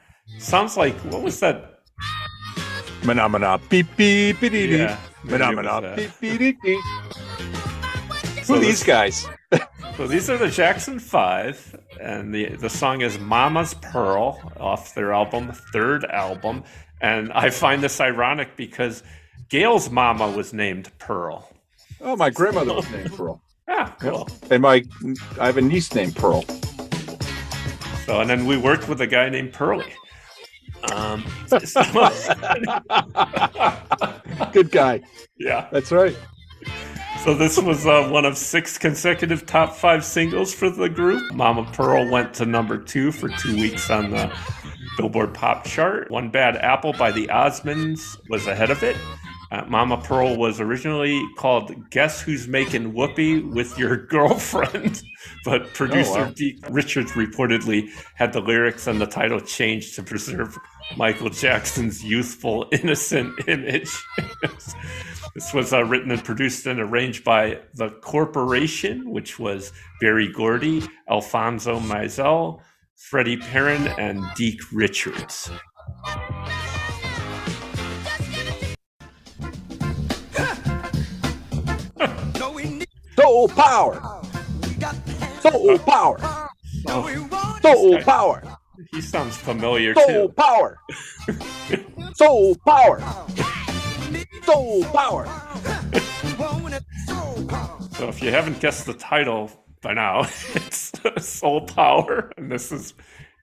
Sounds like, what was that? Mana beep beep beep beep. Yeah, maybe it Mana was beep beep beep beep. So Who are these guys? So these are the Jackson Five, and the the song is "Mama's Pearl" off their album, third album. And I find this ironic because Gail's mama was named Pearl. Oh, my grandmother was named Pearl. Yeah, cool. And my, I have a niece named Pearl. So, and then we worked with a guy named Pearly. Um, so- Good guy. yeah. That's right. So this was uh, one of six consecutive top five singles for the group. Mama Pearl went to number two for two weeks on the Billboard Pop chart. One Bad Apple by the Osmonds was ahead of it. Uh, Mama Pearl was originally called "Guess Who's Making Whoopee with Your Girlfriend," but producer wow. Deke Richards reportedly had the lyrics and the title changed to preserve Michael Jackson's youthful, innocent image. This was uh, written and produced and arranged by The Corporation, which was Berry Gordy, Alfonso Mizell, Freddie Perren, and Deke Richards. No, we Soul power. we got Soul power. no, we want Soul power. He sounds familiar to Soul too. power. Soul power. Soul Power. So if you haven't guessed the title by now, it's Soul Power, and this is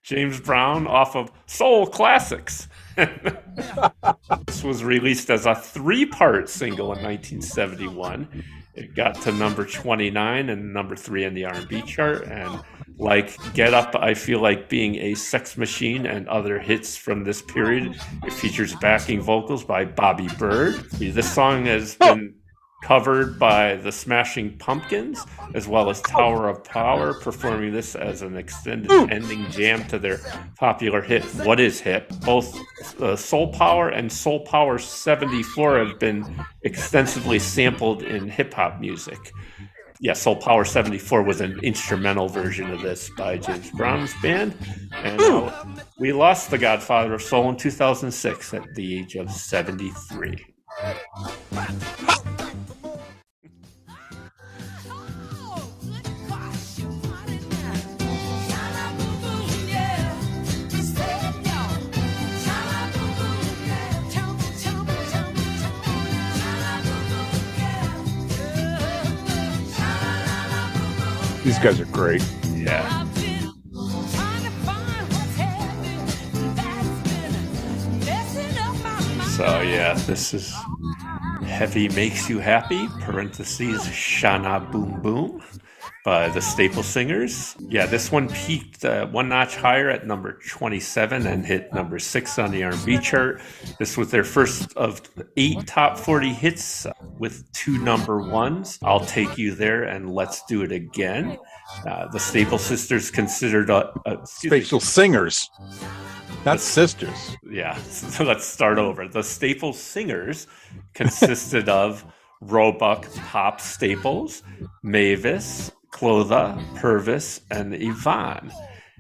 James Brown off of Soul Classics. this was released as a three-part single in 1971. It got to number 29 and number three in the R&B chart, and like "Get Up," I feel like being a sex machine, and other hits from this period. It features backing vocals by Bobby Byrd. This song has been covered by the Smashing Pumpkins, as well as Tower of Power, performing this as an extended ending jam to their popular hit "What Is Hip." Both uh, Soul Power and Soul Power 74 have been extensively sampled in hip hop music. Yeah, Soul Power 74 was an instrumental version of this by James Brown's band. And uh, we lost the godfather of soul in 2006 at the age of 73. These guys are great. Yeah. So yeah, this is Heavy Makes You Happy, parentheses, Sha-Na Boom Boom by the Staple Singers. Yeah, this one peaked uh, one notch higher at number 27 and hit number 6 on the R&B chart. This was their first of eight top 40 hits uh, with two number ones. I'll Take You There and Let's Do It Again. Uh, the Staple Sisters considered uh, uh, me, Spatial singers, not sisters. yeah, so let's start over. The Staple singers consisted of Roebuck Pop Staples, Mavis, Clotha, Purvis, and Yvonne.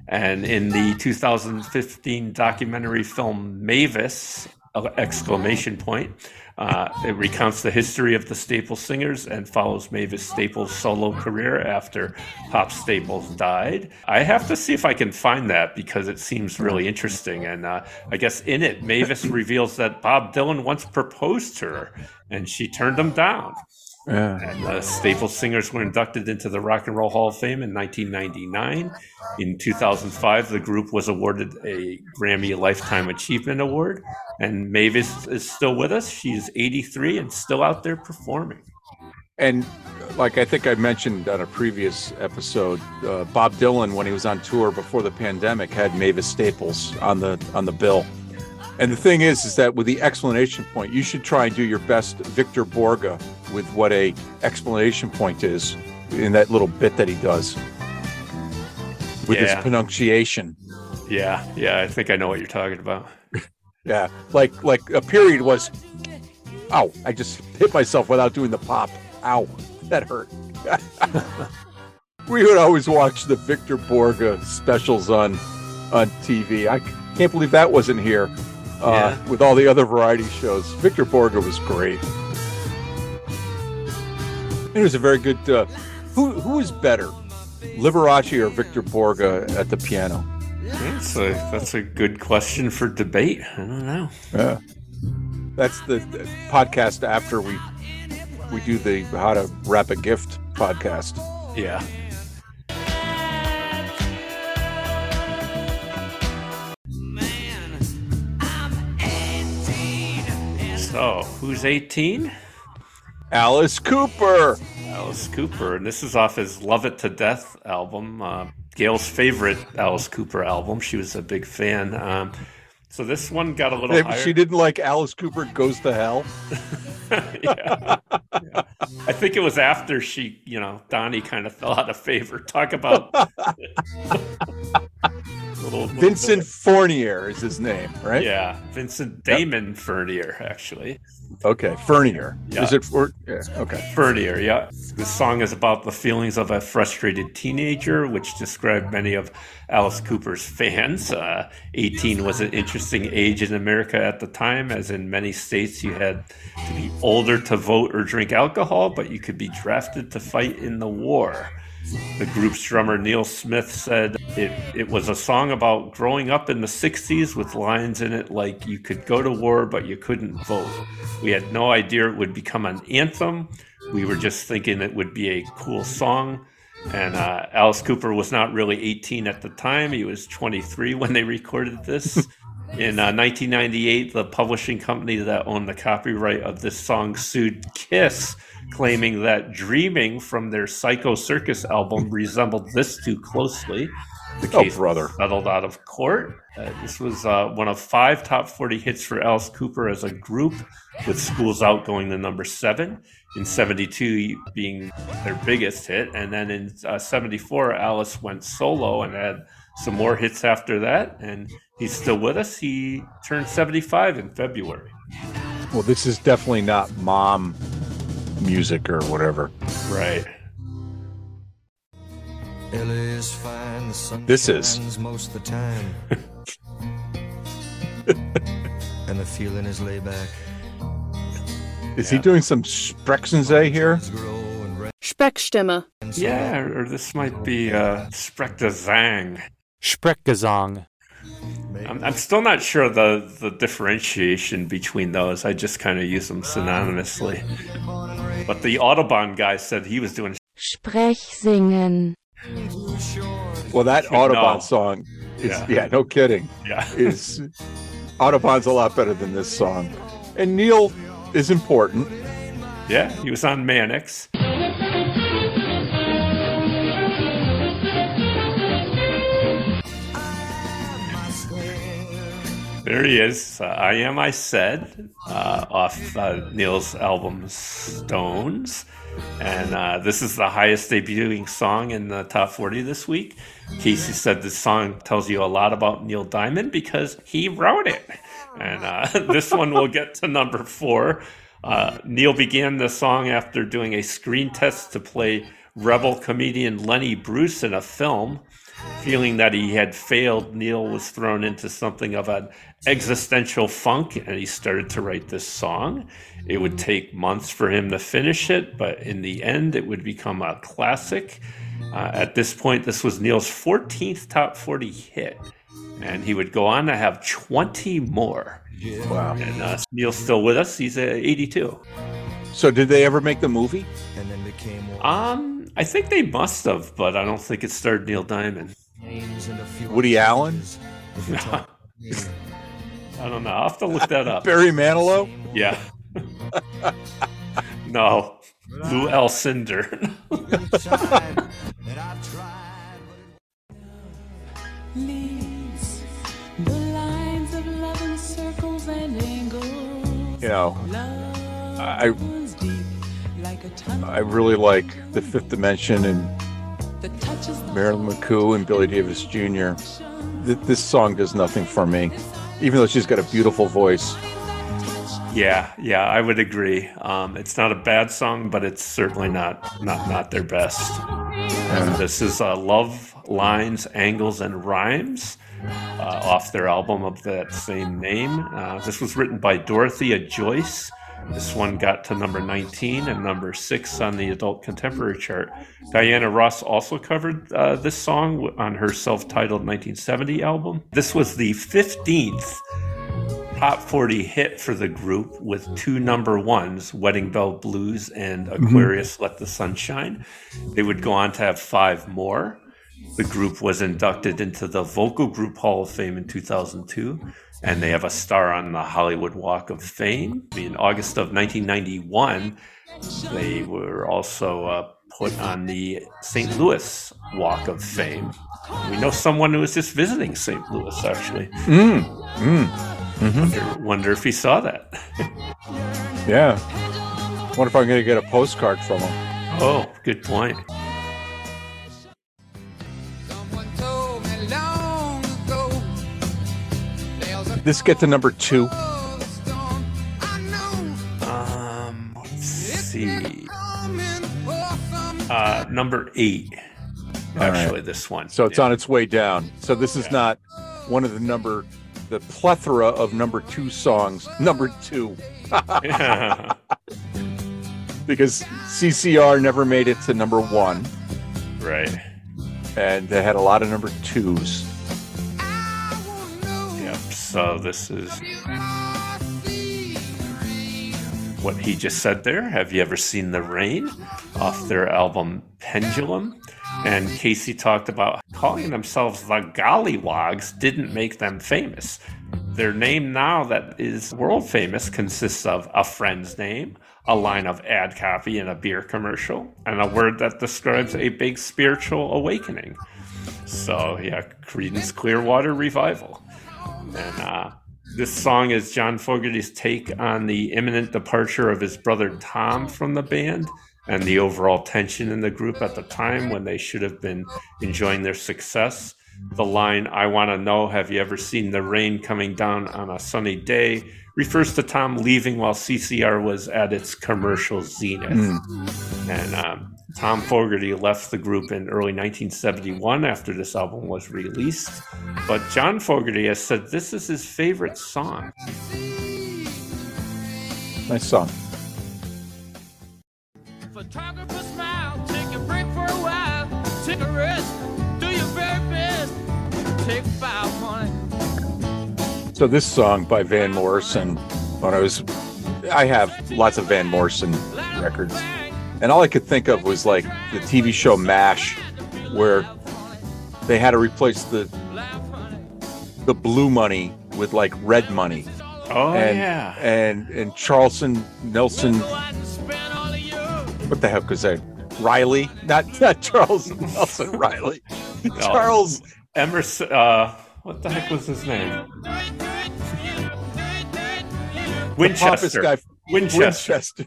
And in the 2015 documentary film Mavis, uh, exclamation point, uh, it recounts the history of the Staples singers and follows Mavis Staples' solo career after Pop Staples died. I have to see if I can find that because it seems really interesting. And uh, I guess in it, Mavis reveals that Bob Dylan once proposed to her and she turned him down. Yeah. And the Staples singers were inducted into the Rock and Roll Hall of Fame in 1999. In 2005, the group was awarded a Grammy Lifetime Achievement Award. And Mavis is still with us. She's 83 and still out there performing. And like I think I mentioned on a previous episode, uh, Bob Dylan, when he was on tour before the pandemic, had Mavis Staples on the on the bill. And the thing is, is that with the explanation point, you should try and do your best Victor Borge with what a explanation point is in that little bit that he does with Yeah. his pronunciation. Yeah, yeah, I think I know what you're talking about. Yeah, like like a period was. Ow! I just hit myself without doing the pop. Ow! That hurt. we would always watch the Victor Borge specials on on TV. I can't believe that wasn't here uh, Yeah. with all the other variety shows. Victor Borge was great. It was a very good. Uh, who who is better, Liberace or Victor Borge at the piano? That's a, that's a good question for debate. I don't know. Yeah. That's the, the podcast after we we do the how to wrap a gift podcast. Yeah. So, who's 18? Alice Cooper. Alice Cooper, and this is off his "Love It to Death" album, uh, Gail's favorite Alice Cooper album. She was a big fan. Um, so this one got a little Maybe higher. she didn't like Alice Cooper goes to hell. yeah. Yeah. I think it was after she, you know, Donnie kind of fell out of favor. Talk about little, Vincent Fournier is his name, right? Yeah, Vincent Damon Furnier, actually. Okay, Fournier. Yeah. Is it for? Yeah, okay. Furnier, yeah. This song is about the feelings of a frustrated teenager, which described many of Alice Cooper's fans. Uh, 18 was an interesting age in America at the time, as in many states you had to be older to vote or drink alcohol, but you could be drafted to fight in the war. The group's drummer Neal Smith said it, it was a song about growing up in the 60s with lines in it like you could go to war, but you couldn't vote. We had no idea it would become an anthem. We were just thinking it would be a cool song. And uh, Alice Cooper was not really 18 at the time. He was 23 when they recorded this. In uh, 1998, the publishing company that owned the copyright of this song sued Kiss, claiming that Dreaming from their Psycho Circus album resembled this too closely. The Oh, case brother. settled out of court. Uh, this was uh, one of five top 40 hits for Alice Cooper as a group, with Schools Out going to number seven. In 72 being their biggest hit. And then in uh, 74, Alice went solo and had some more hits after that. And he's still with us. He turned 75 in February. Well, this is definitely not mom music or whatever. Right. Is fine, the This is. most of the time. and the feeling is laid back. Is he doing some Sprechensee here? Sprechstimme. Yeah, or, or this might be uh, Sprechgesang. Sprechgesang. I'm, I'm still not sure the, the differentiation between those. I just kind of use them synonymously. But the Audubon guy said he was doing Sprechsingen. Well, that No. Audubon song is, Yeah. yeah, no kidding. Yeah. is Audubon's a lot better than this song. And Neil is important. Yeah, he was on Mannix. There he is. Uh, I am. I said uh, off uh, Neil's album Stones, and uh, this is the highest debuting song in the top forty this week. Casey said this song tells you a lot about Neil Diamond because he wrote it, and uh, this one will get to number four. Uh, Neil began the song after doing a screen test to play rebel comedian Lenny Bruce in a film. Feeling that he had failed, Neil was thrown into something of an existential funk and he started to write this song. It would take months for him to finish it, but in the end, it would become a classic. Uh, at this point, this was Neil's 14th top 40 hit, and he would go on to have 20 more. Wow. And uh, Neil's still with us. He's uh, 82. So, did they ever make the movie? And then became one. Um, I think they must have, but I don't think it starred Neil Diamond. names and a few Woody Allen? If you talk- I don't know. I'll have to look that up. Barry Manilow? Yeah. no. Lew Alcindor. Leaves the lines of love in circles and angles. You know, I I really like The Fifth Dimension and Marilyn McCoo and Billy Davis Jr. This song does nothing for me, even though she's got a beautiful voice. yeah, yeah, I would agree. Um, it's not a bad song, but it's certainly not not not their best. And this is uh, Love Lines, Angles, and Rhymes uh, off their album of that same name. Uh, this was written by Dorothea Joyce. This one got to number 19 and number 6 on the adult contemporary chart. Diana Ross also covered uh, this song on her self titled 1970 album. This was the 15th top 40 hit for the group with two number ones Wedding Bell Blues and Aquarius Let the Sun Shine. They would go on to have five more. The group was inducted into the Vocal Group Hall of Fame in 2002, and they have a star on the Hollywood Walk of Fame. In August of 1991, they were also uh, put on the St. Louis Walk of Fame. We know someone who was just visiting St. Louis, actually. Mm. Mm. Mhm. Wonder, wonder if he saw that. Yeah. Wonder if I'm going to get a postcard from him. Oh, good point. This get to number two? Um, let's see. Uh, number eight. All right. Actually, this one. So it's on its way down. So this is not one of the number, the plethora of number two songs. Number two. because CCR never made it to number one. Right. and they had a lot of number twos. So this is what he just said there. Have you ever seen the rain? Off their album Pendulum. And Casey talked about calling themselves the Golliwogs didn't make them famous. Their name now that is world famous consists of a friend's name, a line of ad copy in a beer commercial, and a word that describes a big spiritual awakening. So yeah, Creedence Clearwater Revival. And uh, this song is John Fogerty's take on the imminent departure of his brother Tom from the band and the overall tension in the group at the time when they should have been enjoying their success. The line, I want to know, have you ever seen the rain coming down on a sunny day? refers to Tom leaving while CCR was at its commercial zenith. And um, Tom Fogerty left the group in early 1971 after this album was released. But John Fogerty has said this is his favorite song. Nice song. Photographer smile, take a break for a while, take a rest, do your very best, take five money. So this song by Van Morrison, when I was, I have lots of Van Morrison records, and all I could think of was like the TV show MASH, where they had to replace the the blue money with like red money. Oh, and, yeah. and and Charleston Nelson, what the heck was that? Riley, not not Charles Nelson Reilly, Charles Emerson. Uh, what the heck was his name? Winchester. guy- Winchester. Winchester.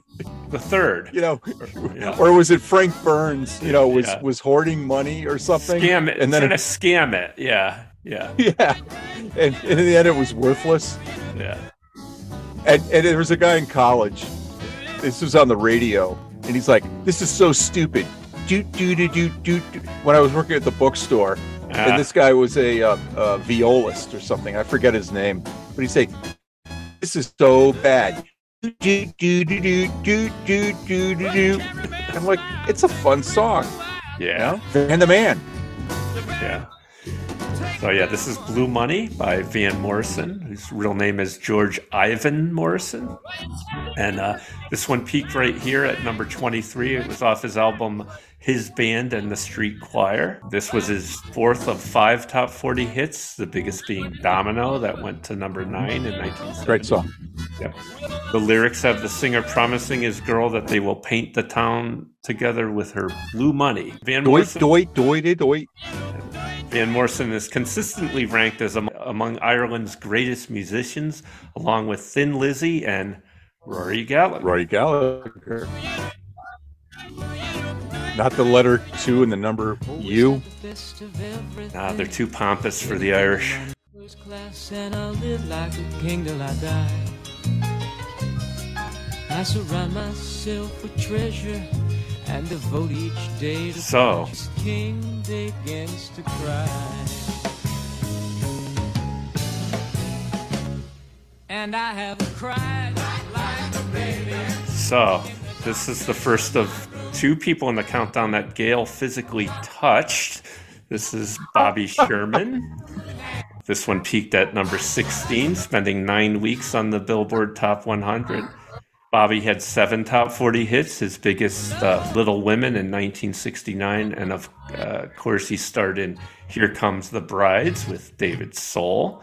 The third. you know, Yeah. or was it Frank Burns? You know, was Yeah. was hoarding money or something? Scam it. and then trying to it, scam it. Yeah. Yeah. yeah, and, and in the end, it was worthless. Yeah. And and there was a guy in college. This was on the radio, and he's like, "This is so stupid." Do do do do do. When I was working at the bookstore, Ah. and this guy was a, uh, a violist or something. I forget his name, but he'd say, "This is so bad." Do do do do do do do do do. I'm like, it's a fun song. Yeah. And the man. Yeah. So yeah, this is Blue Money by Van Morrison, whose real name is George Ivan Morrison. And uh, this one peaked right here at number 23. It was off his album His Band and the Street Choir. This was his fourth of five top 40 hits, the biggest being Domino, that went to number nine in 1970. Great song. Yep. The lyrics have the singer promising his girl that they will paint the town together with her blue money. Van Morrison. Doit doit doit doit. Van Morrison is consistently ranked as am- among Ireland's greatest musicians, along with Thin Lizzy and Rory Gallagher. Roy Gallagher. Not the letter two and the number U. Nah, they're too pompous for the Irish. Class and I live like a king till I die. I surround myself with treasure and devote each day to So. king begins to cry. And I have cried like a baby. So, this is the first of two people in the countdown that Gail physically touched. This is Bobby Sherman. This one peaked at number 16, spending nine weeks on the Billboard Top 100. Bobby had seven top 40 hits, his biggest uh, Little Women in 1969. And of uh, course, he starred in Here Comes the Brides with David Soul.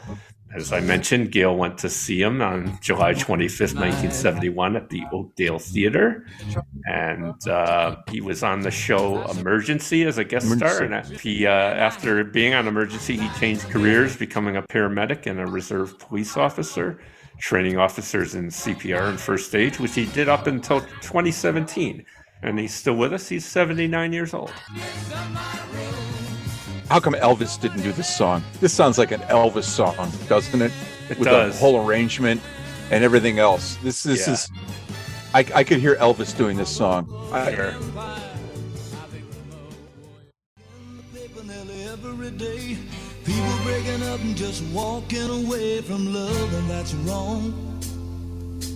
As I mentioned, Gail went to see him on July 25th, 1971, at the Oakdale Theater. And uh, he was on the show Emergency as a guest star. And he, uh, after being on Emergency, he changed careers, becoming a paramedic and a reserve police officer, training officers in CPR and first aid, which he did up until 2017. And he's still with us. He's 79 years old. How come Elvis didn't do this song? This sounds like an Elvis song, doesn't it? It With does. the whole arrangement and everything else. This this Yeah. is I, I could hear Elvis doing this song. I, Sure. Every day. People breaking up and just walking away from love, and that's wrong.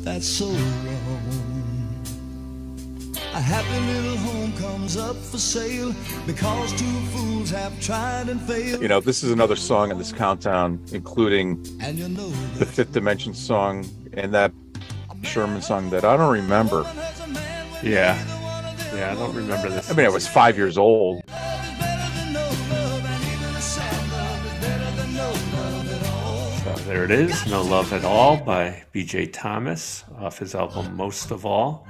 That's so wrong. A happy little home comes up for sale because two fools have tried and failed. You know, this is another song in this countdown, including And you know the Fifth Dimension song and that Sherman song that I don't remember. Yeah. Yeah, I don't remember this. I mean, I was five years old. There it is, No Love at All by BJ Thomas off his album Most of All.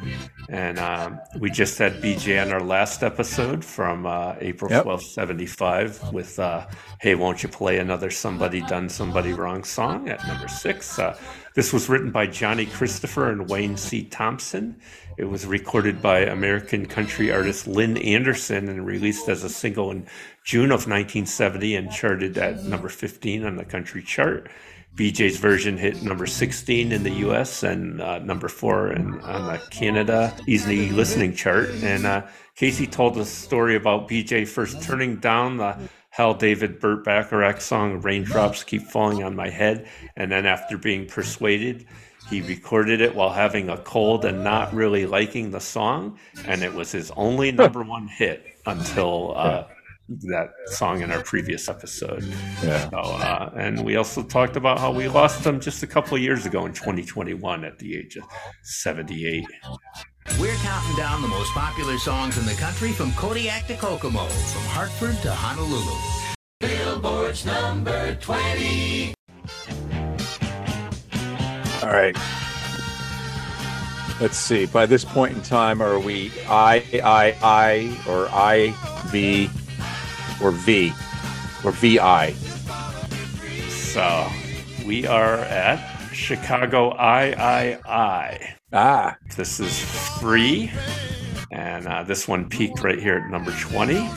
And um, we just had BJ on our last episode from uh, April Yep. 12th, 75 with uh, Hey, Won't You Play Another Somebody Done Somebody Wrong song at number six. Uh, this was written by Johnny Christopher and Wayne C. Thompson. It was recorded by American country artist Lynn Anderson and released as a single in June of 1970 and charted at number 15 on the country chart. BJ's version hit number 16 in the US and uh, number four in, on the Canada Easy Listening chart. And uh, Casey told a story about BJ first turning down the Hal David Burt Bacharach song Raindrops Keep Falling on My Head. And then after being persuaded, he recorded it while having a cold and not really liking the song. And it was his only number one hit until uh, that song in our previous episode. Yeah. So, uh, and we also talked about how we lost them just a couple of years ago in 2021 at the age of 78. We're counting down the most popular songs in the country from Kodiak to Kokomo, from Hartford to Honolulu. Billboard's number 20. All right. Let's see. By this point in time, are we I, I, I, or I, V, or V, or VI? So we are at Chicago III. Ah. This is free. And uh, this one peaked right here at number 20.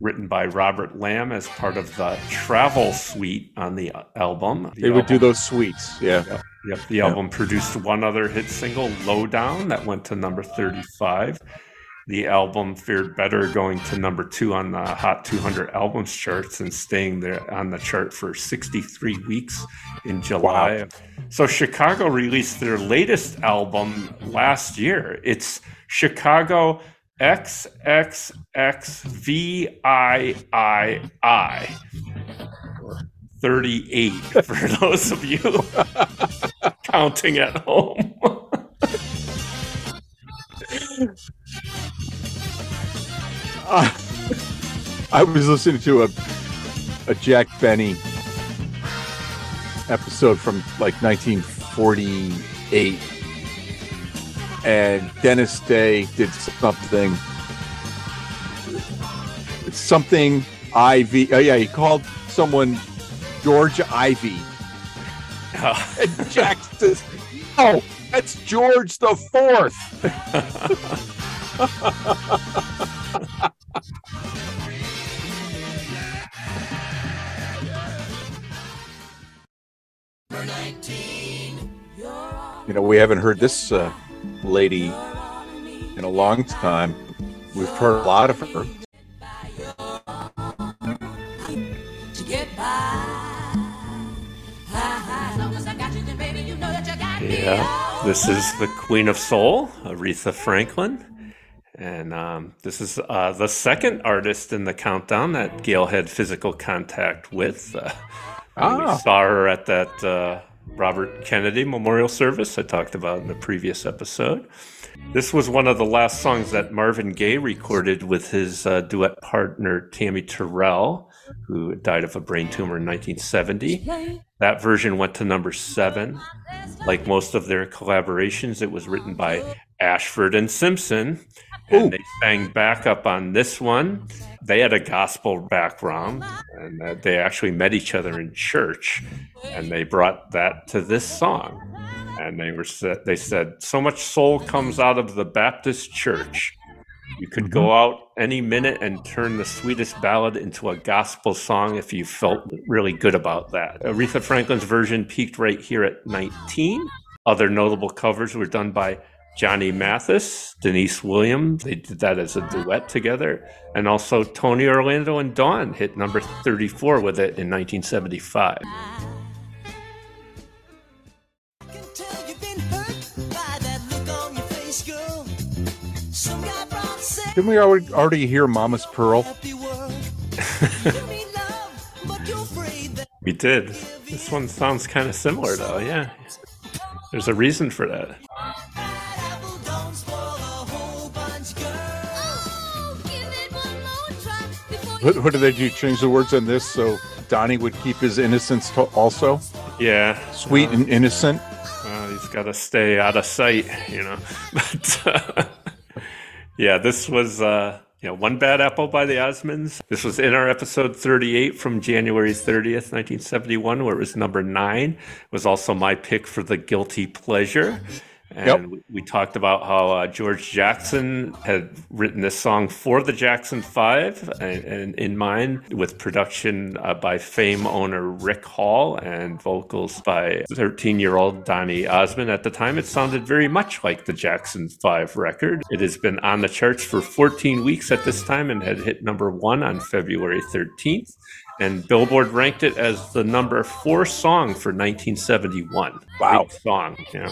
Written by Robert Lamb as part of the travel suite on the uh, album. The They would do those suites. Yeah. Yep. Yep. The album produced one other hit single, Lowdown, that went to number 35. The album fared better, going to number two on the Hot 200 albums charts and staying there on the chart for 63 weeks in July. So, Chicago released their latest album last year. It's Chicago XXXVIII. 38 for those of you counting at home. Uh, I was listening to a a Jack Benny episode from like 1948, and Dennis Day did something. Something Ivy. Oh yeah, he called someone George Ivy. and Jack says, "Oh, that's George the Fourth. You know, we haven't heard this uh, lady in a long time. We've heard a lot of her. Yeah, this is the Queen of Soul, Aretha Franklin. And um, this is uh, the second artist in the countdown that Gail had physical contact with. Uh, Ah. We saw her at that uh, Robert Kennedy memorial service I talked about in the previous episode. This was one of the last songs that Marvin Gaye recorded with his uh, duet partner Tammi Terrell, who died of a brain tumor in 1970. That version went to number seven. Like most of their collaborations, it was written by Ashford and Simpson. And they sang backup on this one. They had a gospel background, and uh, they actually met each other in church, and they brought that to this song. And they were said, they said, so much soul comes out of the Baptist church. You could go out any minute and turn the sweetest ballad into a gospel song if you felt really good about that. Aretha Franklin's version peaked right here at 19. Other notable covers were done by Johnny Mathis, Deniece Williams. They did that as a duet together. And also Tony Orlando and Dawn hit number 34 with it in 1975. Didn't we already, already hear Mama's Pearl? We did. This one sounds kind of similar, though. Yeah. There's a reason for that. What, what did they do? Change the words on this so Donnie would keep his innocence to also? Yeah. Sweet uh, and innocent. Uh, he's got to stay out of sight, you know. But uh, yeah, this was uh, you know one bad apple by the Osmonds. This was in our episode 38 from January 30th, 1971, where it was number nine. It was also my pick for the guilty pleasure. And Yep. we, we talked about how uh, George Jackson had written this song for the Jackson Five, and, and in mind, with production uh, by Fame owner Rick Hall and vocals by 13 year old Donny Osmond. At the time, it sounded very much like the Jackson Five record. It has been on the charts for 14 weeks at this time and had hit number one on February 13th. And Billboard ranked it as the number four song for 1971. Wow. Big song, yeah.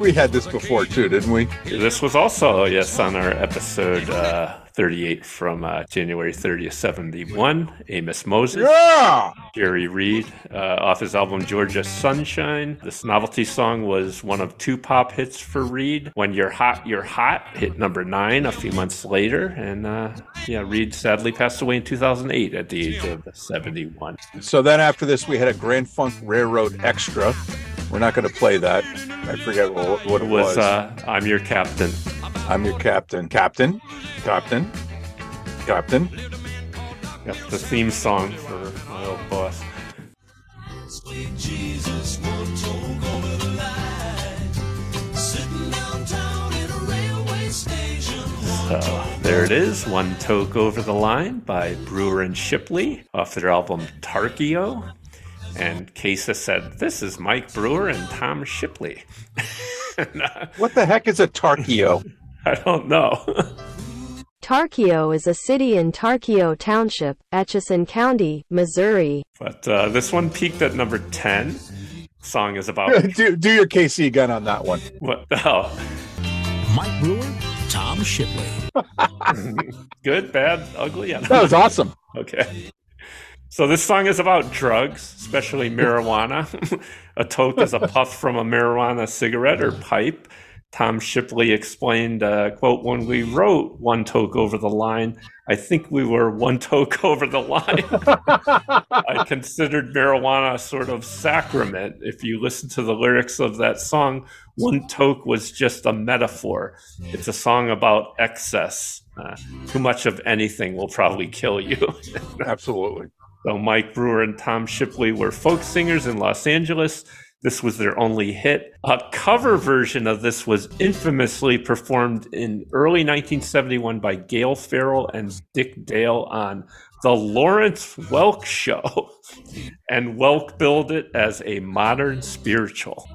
We had this before too, didn't we? This was also, yes, on our episode uh, 38 from uh, January 30th, 71. Amos Moses. Yeah! Jerry Reed uh, off his album Georgia Sunshine. This novelty song was one of two pop hits for Reed. When You're Hot, You're Hot hit number nine a few months later. And uh, yeah, Reed sadly passed away in 2008 at the age of 71. So then after this, we had a Grand Funk Railroad Extra. We're not going to play that. I forget what, what it was. was uh, I'm Your Captain. I'm your captain. Captain? Captain? Captain? Yep, the theme song for my old boss. Jesus, one toke over the line. Sitting downtown in a railway station. So there it is, One Toke Over the Line by Brewer and Shipley off their album Tarkio. And Casey said, This is Mike Brewer and Tom Shipley. And, uh, What the heck is a Tarkio? I don't know. Tarkio is a city in Tarkio Township, Atchison County, Missouri. but uh, this one peaked at number 10. Song is about do, do your KC gun on that one. what? the hell? Mike Brewer, Tom Shipley. good, bad, ugly? I That was awesome. Okay. So this song is about drugs, especially marijuana. a toke is a puff from a marijuana cigarette or pipe. Tom Shipley explained, uh, quote, when we wrote One Toke Over the Line, I think we were one toke over the line. I considered marijuana a sort of sacrament. If you listen to the lyrics of that song, one toke was just a metaphor. It's a song about excess. Uh, too much of anything will probably kill you. Absolutely. So Mike Brewer and Tom Shipley were folk singers in Los Angeles. This was their only hit. A cover version of this was infamously performed in early 1971 by Gail Farrell and Dick Dale on The Lawrence Welk Show. And Welk billed it as a modern spiritual.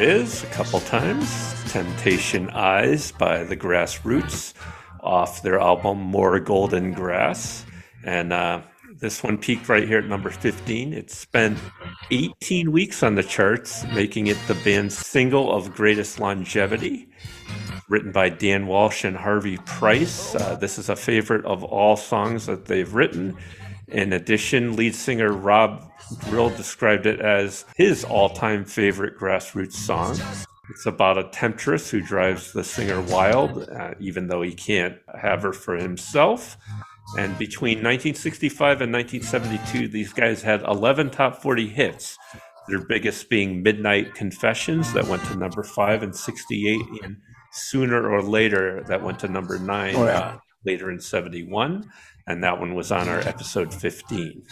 Is, a couple times. Temptation Eyes by the Grassroots off their album More Golden Grass. And uh, this one peaked right here at number 15. It spent 18 weeks on the charts, making it the band's single of greatest longevity. Written by Dan Walsh and Harvey Price. Uh, this is a favorite of all songs that they've written. In addition, lead singer Rob Grill described it as his all time favorite grassroots song. It's about a temptress who drives the singer wild, uh, even though he can't have her for himself. And between 1965 and 1972, these guys had 11 top 40 hits. Their biggest being Midnight Confessions, that went to number five in 68, and Sooner or Later, that went to number nine Oh, yeah. uh, later in 71. And that one was on our episode 15.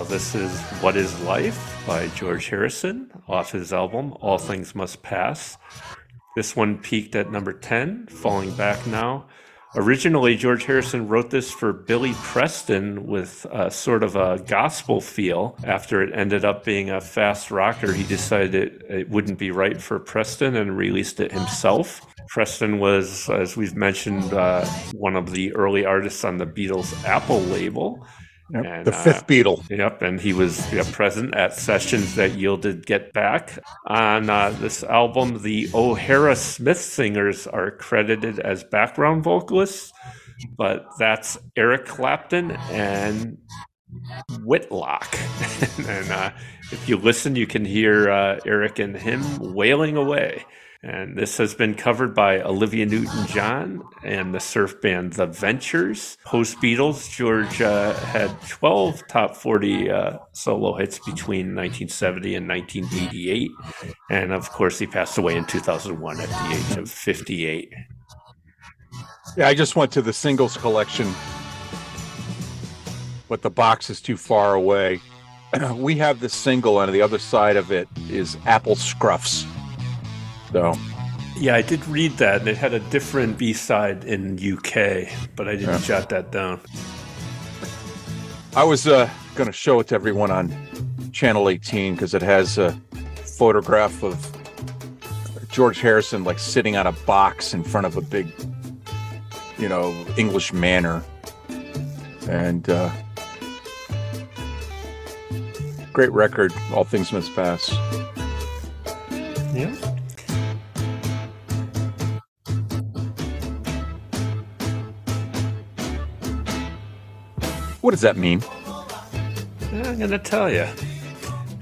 So this is What is Life by George Harrison off his album All Things Must Pass. This one peaked at number 10, falling back now. Originally, George Harrison wrote this for Billy Preston with a sort of a gospel feel. After it ended up being a fast rocker, he decided it, it wouldn't be right for Preston and released it himself. Preston was, as we've mentioned, uh, one of the early artists on the Beatles' Apple label. Yep, And, the fifth uh, Beatle. Yep, and he was yeah, present at sessions that yielded Get Back. On uh, this album, the O'Hara Smith singers are credited as background vocalists, but that's Eric Clapton and Whitlock. and uh, if you listen, you can hear uh, Eric and him wailing away. And this has been covered by Olivia Newton John and the surf band The Ventures. Post Beatles, George uh, had 12 top 40 uh, solo hits between 1970 and 1988. And of course, he passed away in 2001 at the age of 58. Yeah, I just went to the singles collection, but the box is too far away. we have the single, and the other side of it is Apple Scruffs. So, Yeah, I did read that. and It had a different B side in UK, but I didn't Yeah. jot that down. I was uh, going to show it to everyone on Channel 18 because it has a photograph of George Harrison like sitting on a box in front of a big, you know, English manor. And uh, great record, All Things Must Pass. Yeah. What does that mean? I'm going to tell you.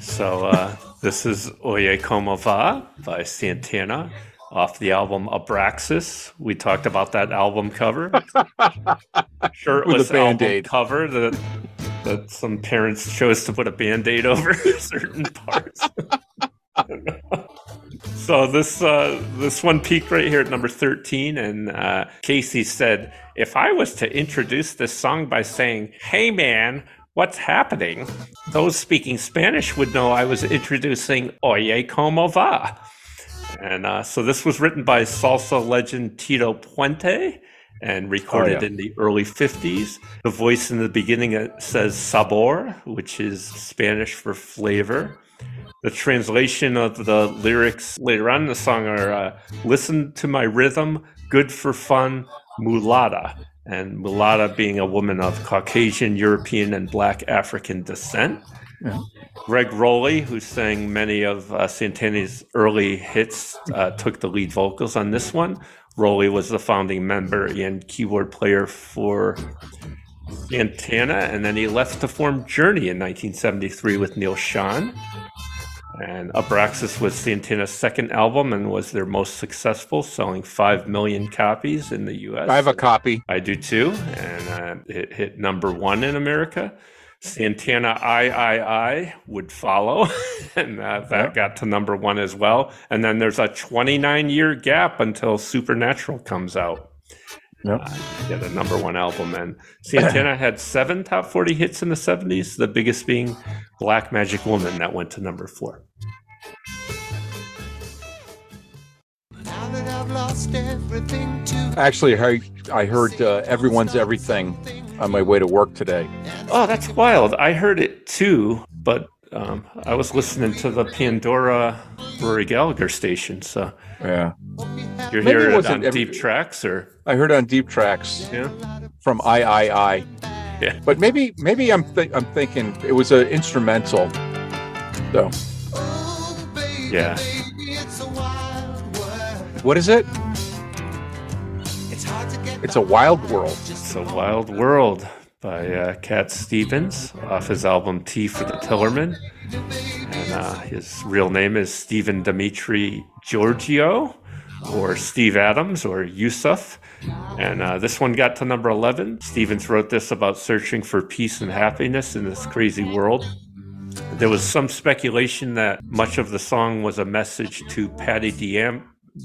So, uh, this is Oye Como Va by Santana off the album Abraxas. We talked about that album cover. Shirtless album cover that, that some parents chose to put a band aid over certain parts. So this uh, this one peaked right here at number thirteen, and uh, Casey said, "If I was to introduce this song by saying, "Hey man, what's happening?" Those speaking Spanish would know I was introducing Oye como va." And uh, so this was written by salsa legend Tito Puente and recorded Oh, yeah. in the early 50s. The voice in the beginning says sabor, which is Spanish for flavor. The translation of the lyrics later on in the song are uh, listen to my rhythm, good for fun, mulata. And mulata being a woman of Caucasian, European, and Black African descent. Yeah. Gregg Rolie, who sang many of uh, Santana's early hits, uh, took the lead vocals on this one. Rolie was the founding member and keyboard player for Santana, and then he left to form Journey in 1973 with Neal Schon. And Abraxas was Santana's second album and was their most successful, selling 5 million copies in the US. I have a copy. I do too, and uh, it hit number one in America. Santana I I I would follow, and uh, that got to number one as well. And then there's a 29 year gap until Supernatural comes out. Yep. Uh, get a number one album, and Santana had seven top 40 hits in the 70s. The biggest being Black Magic Woman, that went to number four. I've lost everything to Actually, I, I heard uh, Everyone's Everything on my way to work today. Oh, that's wild. I heard it too, but um, I was listening to the Pandora Rory Gallagher station. So Yeah. you're Maybe hearing it on every- deep tracks, or I heard on Deep Tracks yeah, from I I I. Yeah. But maybe maybe I'm th- I'm thinking it was an instrumental. So yeah. What is it? It's a wild world. It's a Wild World by uh, Cat Stevens off his album Tea for the Tillerman. And uh, his real name is Stephen Demetre Georgiou, or Steve Adams, or Yusuf. And uh, this one got to number 11. Stevens wrote this about searching for peace and happiness in this crazy world. There was some speculation that much of the song was a message to Patti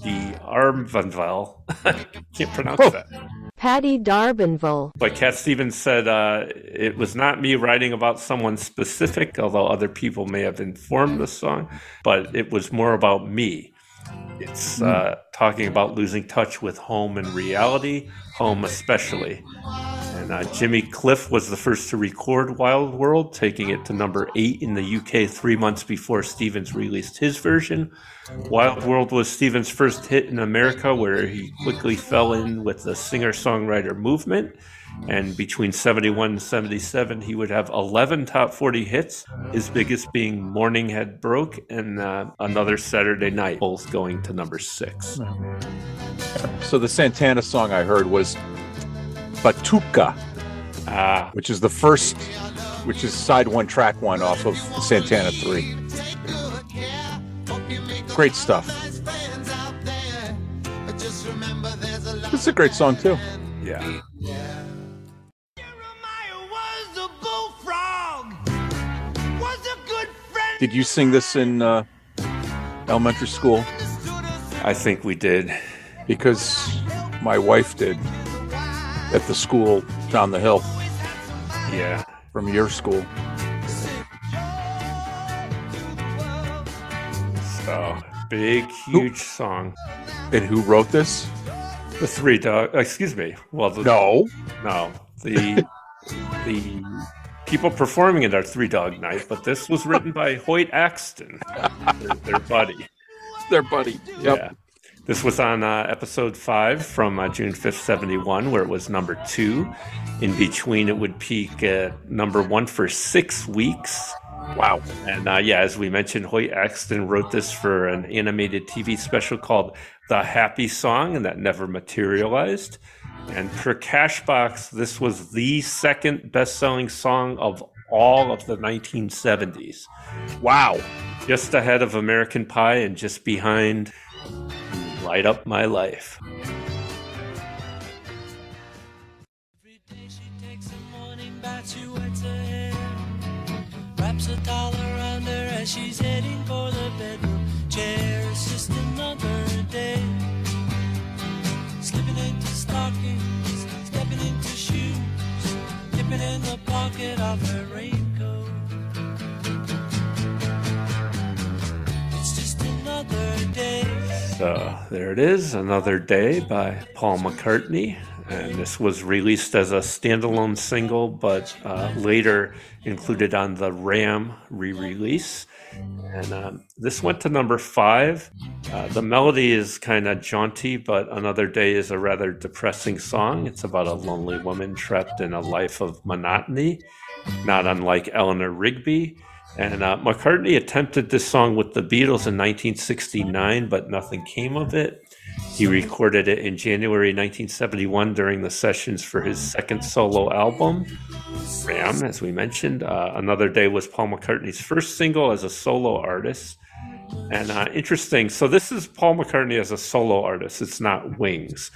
Diam- D'Armvanvel. Can't pronounce that. Patti D'Arbanville. But Cat Stevens said uh, it was not me writing about someone specific, although other people may have informed the song, but it was more about me. It's uh, talking about losing touch with home and reality, home especially. And uh, Jimmy Cliff was the first to record Wild World, taking it to number eight in the UK three months before Stevens released his version. Wild World was Stevens' first hit in America, where he quickly fell in with the singer songwriter movement. And between 71 and 77, he would have 11 top 40 hits, his biggest being Morning Had Broke and uh, Another Saturday Night, both going to number six. So the Santana song I heard was Batuka, Ah, which is the first, which is side one, track one off of Santana 3. Great stuff. It's a great song, too. yeah. Did you sing this in uh, elementary school? I think we did. Because my wife did at the school down the hill Yeah. from your school. So big, huge song. And who wrote this? The Three Dog. Excuse me. Well, the, No. no. The the people performing it are Three Dog Night, but this was written by Hoyt Axton, their, their buddy. Their buddy. Yep. Yeah. This was on uh, episode five from uh, June 5th, 71, where it was number two. In between, it would peak at number one for six weeks. Wow. And uh, yeah, as we mentioned, Hoyt Axton wrote this for an animated TV special called The Happy Song, and that never materialized. And per Cashbox, this was the second best selling song of all of the 1970s. Wow. Just ahead of American Pie and just behind Light Up My Life. Wraps a around her as she's heading for the bedroom chair. It's just another day. Slipping into So there it is, Another Day by Paul McCartney. And this was released as a standalone single, but uh, later included on the Ram re release. And um, this went to number five. Uh, the melody is kind of jaunty, but Another Day is a rather depressing song. It's about a lonely woman trapped in a life of monotony, not unlike Eleanor Rigby. And uh, McCartney attempted this song with the Beatles in 1969, but nothing came of it. He recorded it in January 1971 during the sessions for his second solo album, Ram, as we mentioned. Uh, Another Day was Paul McCartney's first single as a solo artist. And uh, interesting, so this is Paul McCartney as a solo artist. It's not Wings.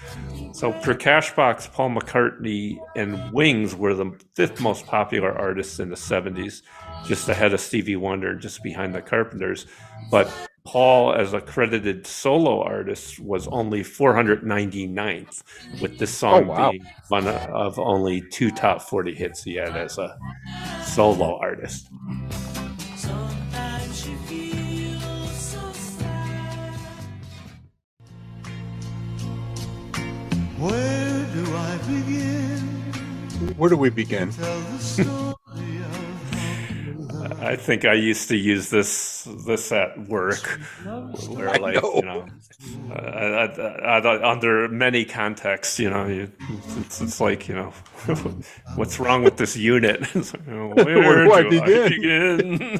So per Cashbox, Paul McCartney and Wings were the fifth most popular artists in the 70s, just ahead of Stevie Wonder, just behind the Carpenters. But Paul, as a credited solo artist, was only 499th, with this song Oh, wow. being one of only two top 40 hits he had as a solo artist. Where do I begin? Where do we begin? Tell the story I think I used to use this this at work, where I like know. you know, uh, I, I, I, under many contexts, you know, you, it's, it's like you know, what's wrong with this unit? It's like, oh, where, Where do I do begin?" begin?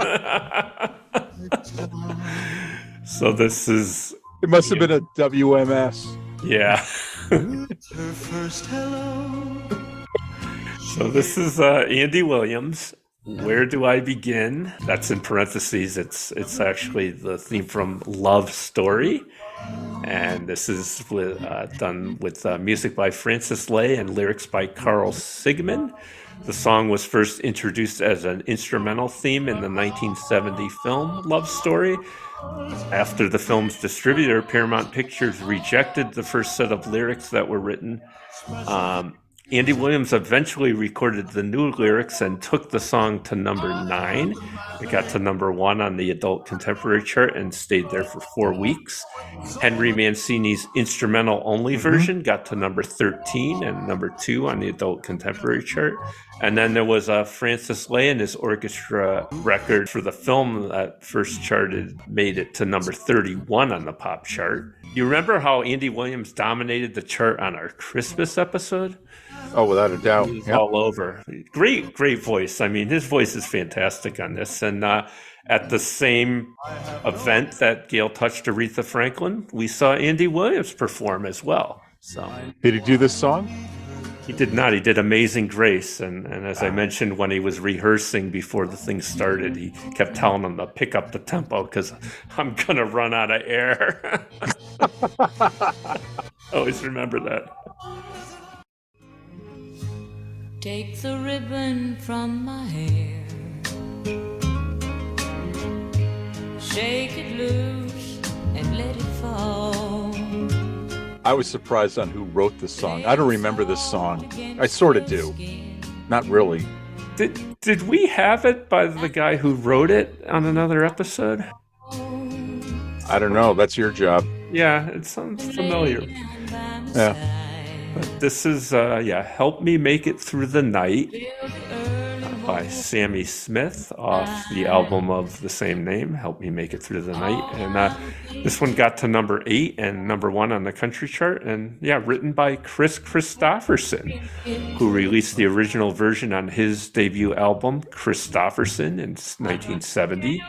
so this is It must have been a WMS. yeah. Her first hello. So this is uh, Andy Williams. Where do I begin? That's in parentheses. It's it's actually the theme from Love Story. And this is with, uh, done with uh, music by Francis Lai and lyrics by Carl Sigman. The song was first introduced as an instrumental theme in the 1970 film Love Story. After the film's distributor, Paramount Pictures, rejected the first set of lyrics that were written, um, Andy Williams eventually recorded the new lyrics and took the song to number nine. It got to number one on the adult contemporary chart and stayed there for four weeks. Henry Mancini's instrumental only mm-hmm. version got to number 13 and number two on the adult contemporary chart. And then there was a Francis Lai and his orchestra record for the film that first charted, made it to number 31 on the pop chart. You remember how Andy Williams dominated the chart on our Christmas episode? Oh, without a doubt. Yep. all over. Great, great voice. I mean, his voice is fantastic on this. And uh, at the same event that Gail touched Aretha Franklin, we saw Andy Williams perform as well. So Did he do this song? he did not. He did Amazing Grace. And, and as I mentioned, when he was rehearsing before the thing started, he kept telling them to pick up the tempo because I'm going to run out of air. Always remember that. Take the ribbon from my hair. Shake it loose and let it fall. I was surprised on who wrote this song. I don't remember this song. I sort of do. Not really. Did did we have it by the guy who wrote it on another episode? I don't know. That's your job. Yeah, it sounds familiar. Yeah. But this is uh yeah, Help Me Make It Through the Night by Sammi Smith off the album of the same name, Help Me Make It Through the Night. And uh, this one got to number eight and number one on the country chart. And yeah, written by Kris Kristofferson, who released the original version on his debut album, Kristofferson, in 1970.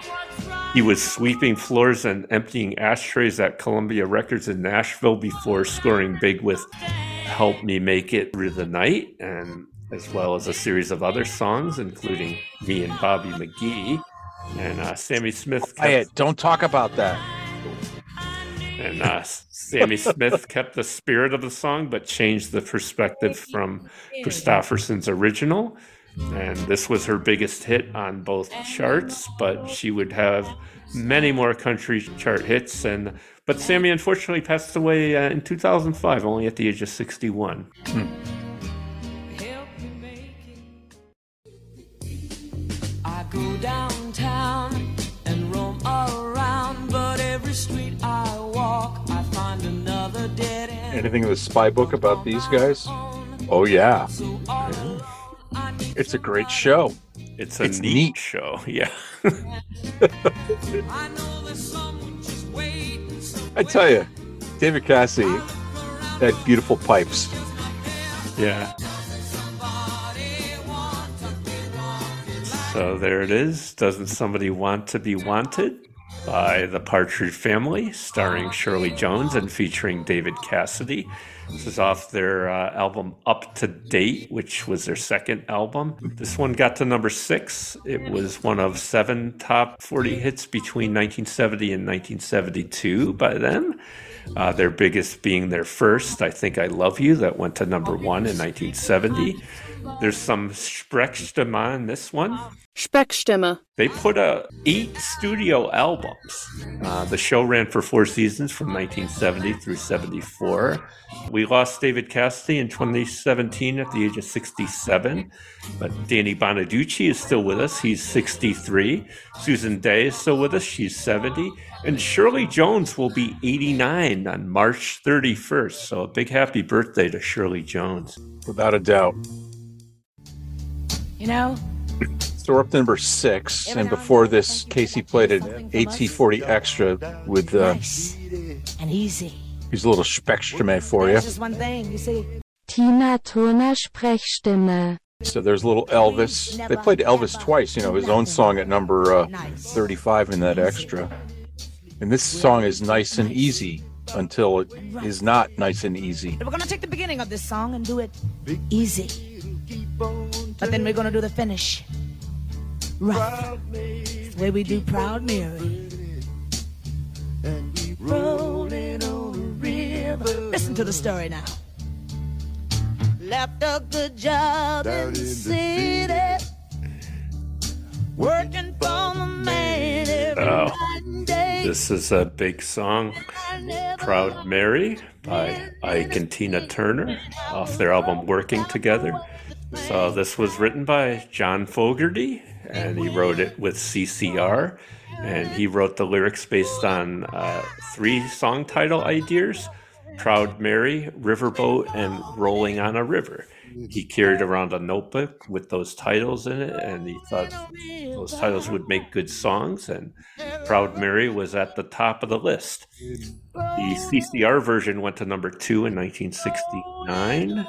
He was sweeping floors and emptying ashtrays at Columbia Records in Nashville before scoring big with Help Me Make It Through the Night, and as well as a series of other songs, including Me and Bobby McGee. And uh, Sammi Smith kept, Quiet. Don't talk about that. and uh, Sammi Smith kept the spirit of the song, but changed the perspective from Kristofferson's original. And this was her biggest hit on both charts, but she would have many more country chart hits. And but Sammi unfortunately passed away uh, in 2005, only at the age of 61. I go downtown and roam all around, but every street I walk, I find another dead end. Anything in the spy book about these guys? Oh yeah. It's a great show. It's a It's neat, neat. show, yeah. I tell you, David Cassidy had beautiful pipes. Yeah. So there it is. Doesn't somebody want to be wanted? By the Partridge Family, starring Shirley Jones and featuring David Cassidy. This is off their uh, album Up to Date, which was their second album. This one got to number six. It was one of seven top 40 hits between 1970 and 1972 by them. Uh, their biggest being their first, I Think I Love You, that went to number one in 1970. There's some Sprechstimme in this one. Speckstimme. They put uh, eight studio albums. Uh, the show ran for four seasons from 1970 through 74. We lost David Cassidy in 2017 at the age of 67, but Danny Bonaduce is still with us. He's 63. Susan Dey is still with us. She's 70. And Shirley Jones will be 89 on March 31st. So a big happy birthday to Shirley Jones. Without a doubt. You know, So we're up to number six, and before this, Casey played an AT40 extra with uh, and easy. He's a little Speckstimme for you. There's just one thing, you see. Tina Turner Sprechstimme. So there's a little Elvis. They played Elvis twice, you know, his own song at number uh, 35 in that extra. And this song is nice and easy until it is not nice and easy. We're gonna take the beginning of this song and do it easy. But then we're gonna do the finish. Right. It's the way we do Proud Mary. And we Rolling Listen to the story now. Left a good job in the city, working for the man every Oh. night and day. This is a big song, Proud Mary by Ike and Tina Turner off their album Working Together. So this was written by John Fogerty and he wrote it with CCR. And he wrote the lyrics based on uh, three song title ideas Proud Mary, Riverboat, and Rolling on a River. He carried around a notebook with those titles in it, and he thought those titles would make good songs. And Proud Mary was at the top of the list. The CCR version went to number two in 1969.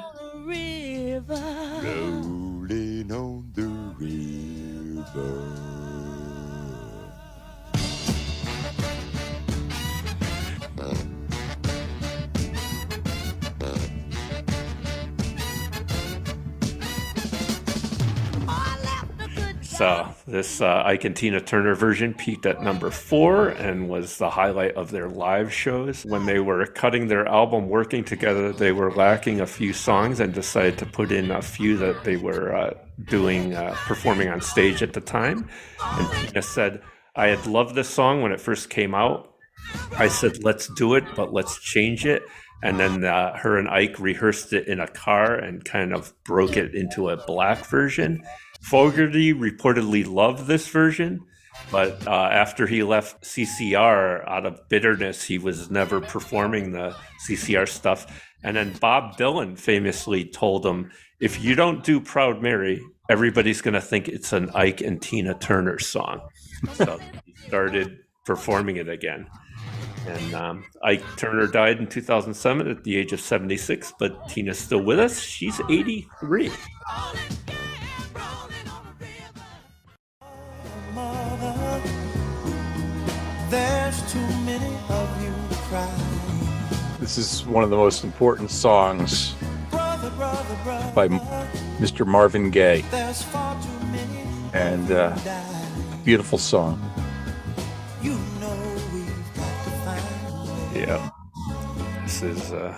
So this uh, Ike and Tina Turner version peaked at number four and was the highlight of their live shows. When they were cutting their album, working together, they were lacking a few songs and decided to put in a few that they were uh, doing, uh, performing on stage at the time. And Tina said, "I had loved this song when it first came out. I said, let's do it, but let's change it." And then uh, her and Ike rehearsed it in a car and kind of broke it into a black version. Fogerty reportedly loved this version, but uh, after he left CCR out of bitterness, he was never performing the CCR stuff. And then Bob Dylan famously told him, if you don't do Proud Mary, everybody's going to think it's an Ike and Tina Turner song. So he started performing it again. And um, Ike Turner died in 2007 at the age of 76, but Tina's still with us. She's 83. There's too many of you crying. This is one of the most important songs Brother, brother, brother. by Mr. Marvin Gaye, There's far too many and uh, beautiful song. you know we've got to find a way Yeah. This is uh,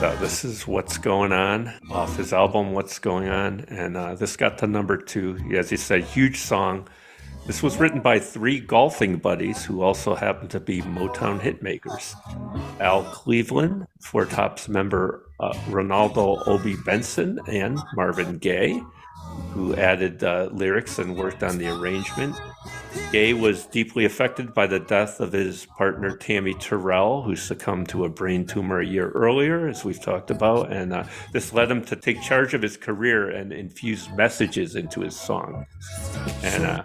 So this is what's going on off his album "What's Going On," and uh, this got to number two. As you said, huge song. This was written by three golfing buddies who also happen to be Motown hitmakers: Al Cleveland, Four Tops member uh, Renaldo Obie Benson, and Marvin Gaye, who added uh, lyrics and worked on the arrangement. Gaye was deeply affected by the death of his partner Tammi Terrell, who succumbed to a brain tumor a year earlier, as we've talked about. And uh, this led him to take charge of his career and infuse messages into his song. And uh,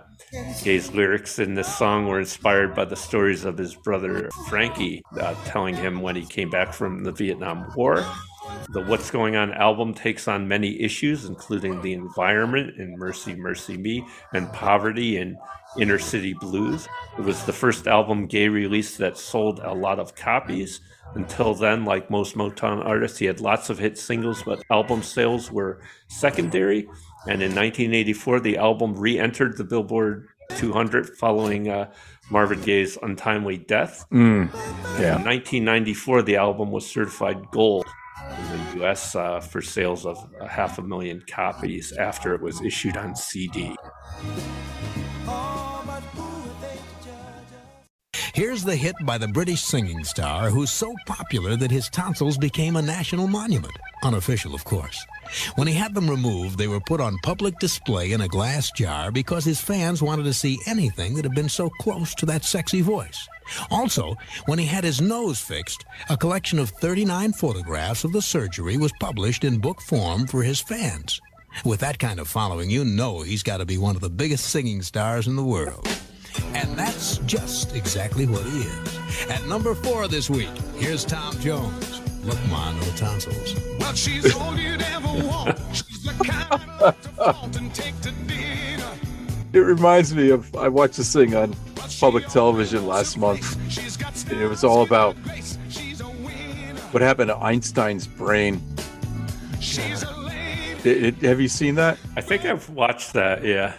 Gaye's lyrics in this song were inspired by the stories of his brother Frankie, uh, telling him when he came back from the Vietnam War. The What's Going On album takes on many issues, including the environment in Mercy, Mercy Me, and poverty in Inner City Blues. It was the first album Gaye released that sold a lot of copies. Until then, like most Motown artists, he had lots of hit singles, but album sales were secondary. And in 1984, the album re entered the Billboard 200 following uh, Marvin Gaye's untimely death. Mm, In yeah. 1994, the album was certified gold in the US uh, for sales of a half a million copies after it was issued on CD. Here's the hit by the British singing star who's so popular that his tonsils became a national monument. Unofficial, of course. When he had them removed, they were put on public display in a glass jar because his fans wanted to see anything that had been so close to that sexy voice. Also, when he had his nose fixed, a collection of 39 photographs of the surgery was published in book form for his fans. With that kind of following, you know he's got to be one of the biggest singing stars in the world. And that's just exactly what he is. At number four this week, here's Tom Jones. Look, ma, no tonsils. Well, she's all you'd ever want. She's the kind to flaunt and take to dinner. It reminds me of I watched this thing on public television last month. And it was all about what happened to Einstein's brain. It- it- have you seen that? I think I've watched that, yeah.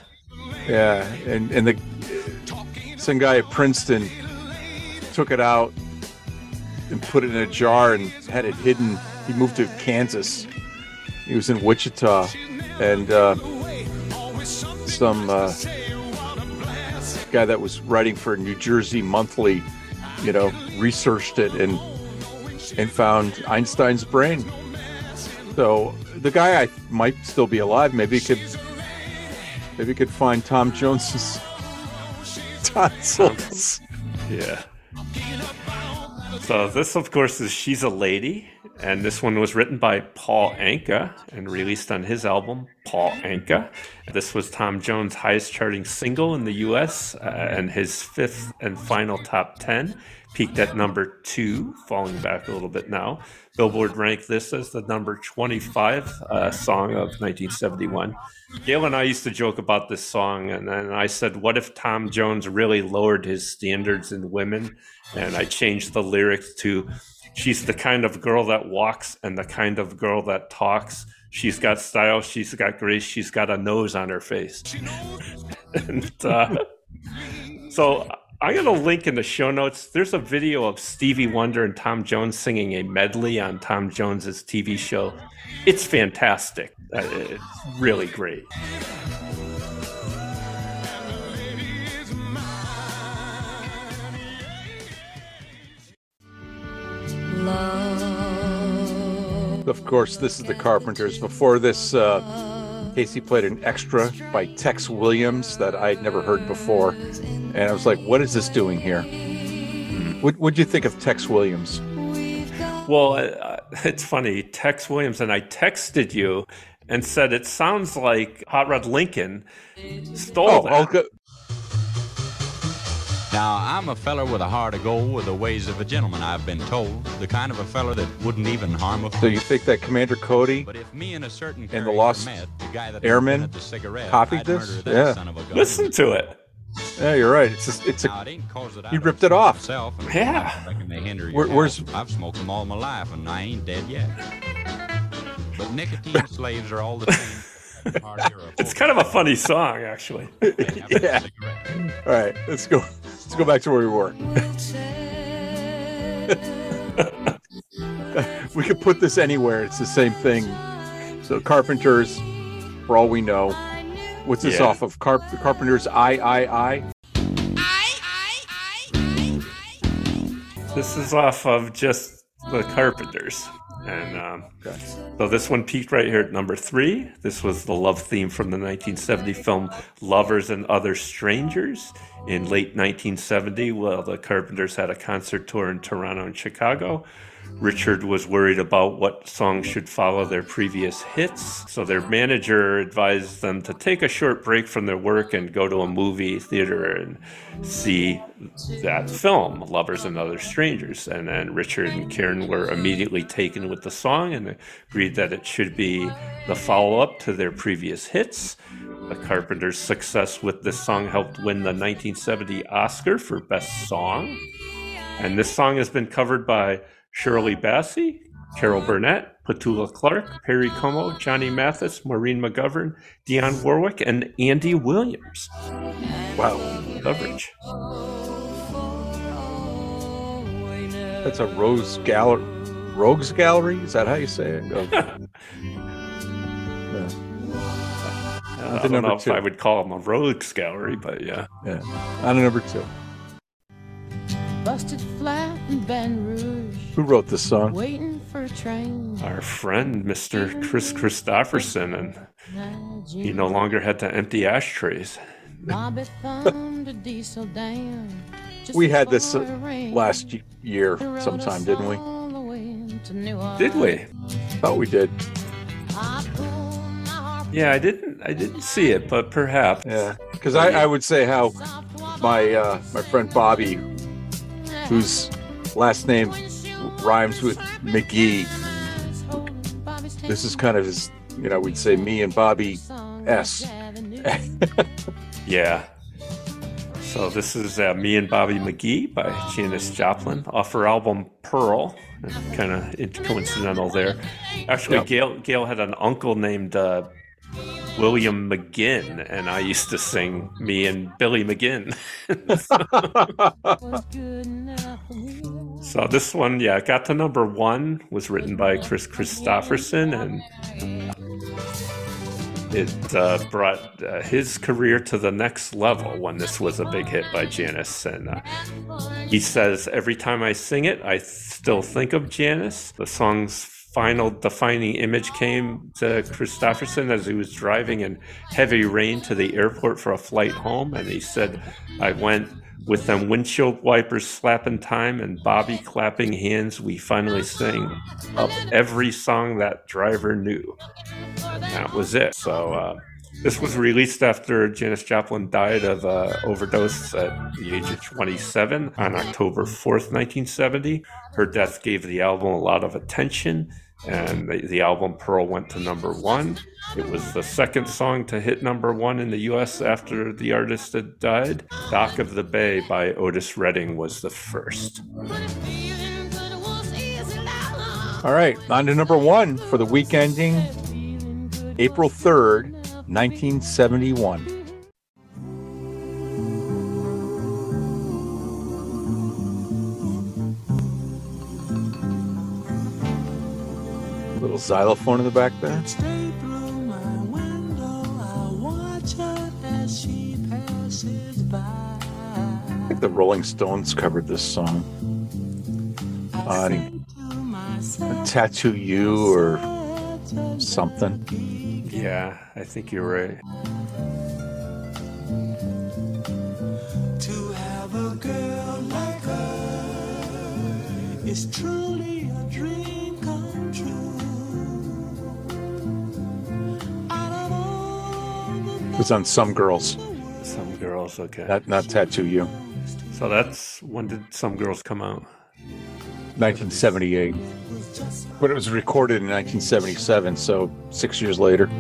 Yeah, and and the some guy at Princeton took it out and put it in a jar and had it hidden. He moved to Kansas. He was in Wichita, and uh, some uh, guy that was writing for New Jersey Monthly, you know, researched it and and found Einstein's brain. So the guy I might still be alive. Maybe he could maybe he could find Tom Jones's tonsils. Yeah. So this, of course, is "She's a Lady," and this one was written by Paul Anka and released on his album Paul Anka. This was Tom Jones' highest-charting single in the U.S. Uh, and his fifth and final top ten. Peaked at number two, falling back a little bit now. Billboard ranked this as the number 25 uh, song of 1971. Gail and I used to joke about this song, and then I said, What if Tom Jones really lowered his standards in women? And I changed the lyrics to, She's the kind of girl that walks and the kind of girl that talks. She's got style, she's got grace, she's got a nose on her face. and uh, so I'm going to link in the show notes. There's a video of Stevie Wonder and Tom Jones singing a medley on Tom Jones's TV show. It's fantastic. Uh, It's really great. Of course, this is the Carpenters. Before this, uh, Casey played an extra by Tex Williams that I'd never heard before, and I was like, "What is this doing here?" What What'd you think of Tex Williams? Well, uh, it's funny. Tex Williams and I texted you and said it sounds like Hot Rod Lincoln stole Oh, that. Go- Now, I'm a feller with a heart of gold, with the ways of a gentleman, I've been told. The kind of a feller that wouldn't even harm a So you think that Commander Cody But if me and a certain and the character Lost met, the guy that Airmen the cigarette, copied I'd this? that Yeah. son of a gun. Listen to it. Yeah, you're right. It's just, it's Now, a it ain't 'cause that I he ripped it off. Myself and Yeah. I reckon they hinder Where, where's I've smoked them all my life, and I ain't dead yet. But nicotine slaves are all the same. It's kind of a funny song, actually. yeah. All right, let's go. Let's go back to where we were. we could put this anywhere. It's the same thing. So Carpenters, for all we know, what's this Yeah. off of? Carp- Carpenters I I I. This is off of just the Carpenters. And um, so this one peaked right here at number three. This was the love theme from the 1970 film Lovers and Other Strangers. In late 1970, well, the Carpenters had a concert tour in Toronto and Chicago. Richard was worried about what songs should follow their previous hits, so their manager advised them to take a short break from their work and go to a movie theater and see that film, Lovers and Other Strangers. And then Richard and Karen were immediately taken with the song and agreed that it should be the follow up to their previous hits. The Carpenters' success with this song helped win the 1970 Oscar for Best Song. And this song has been covered by Shirley Bassey, Carol Burnett, Petula Clark, Perry Como, Johnny Mathis, Maureen McGovern, Dionne Warwick, and Andy Williams. Wow, coverage. That's a Rose Gallery. Rogues Gallery? Is that how you say it? Oh. Yeah. I don't know if two. I would call them a rogues gallery, but yeah. Yeah. On to number two. Busted flat in Baton Rouge, Who wrote this song? waiting for a train. Our friend, Mr. Kris Kristofferson, and he no longer had to empty ashtrays. Bobby thumbed a diesel down. just We had this uh, before it rained. last year sometime, didn't we? All the way to New Did we? Thought we did. Yeah, I didn't. I didn't see it, but perhaps. Yeah, because I, I would say how my uh, my friend Bobby, whose last name rhymes with McGee, this is kind of his. You know, we'd say me and Bobby S. Yeah. So this is uh, Me and Bobby McGee by Janis Joplin off her album Pearl. Kind of coincidental there. Actually, Yep. Gail Gail had an uncle named uh, William McGinn, and I used to sing me and Billy McGinn. so this one, yeah, got to number one. Was written by Kris Kristofferson, and it uh, brought uh, his career to the next level when this was a big hit by Janis. And uh, he says, Every time I sing it, I still think of Janis. The song's final defining image came to Kristofferson as he was driving in heavy rain to the airport for a flight home. And he said, I went with them windshield wipers slapping time and Bobby clapping hands. We finally sang up every song that driver knew. And that was it. So, uh, this was released after Janis Joplin died of uh, overdose at the age of 27 on October 4th, 1970. Her death gave the album a lot of attention, and the, the album Pearl went to number one. It was the second song to hit number one in the US after the artist had died. Dock of the Bay by Otis Redding was the first. All right, on to number one for the week ending April 3rd, 1971. Little xylophone in the back there. I think the Rolling Stones covered this song on Tattoo You or something. Yeah, I think you're right. Was on Some Girls, Some girls, okay. not, not Tattoo You. So that's when did Some Girls come out? 1978. But it was recorded in 1977, so six years later.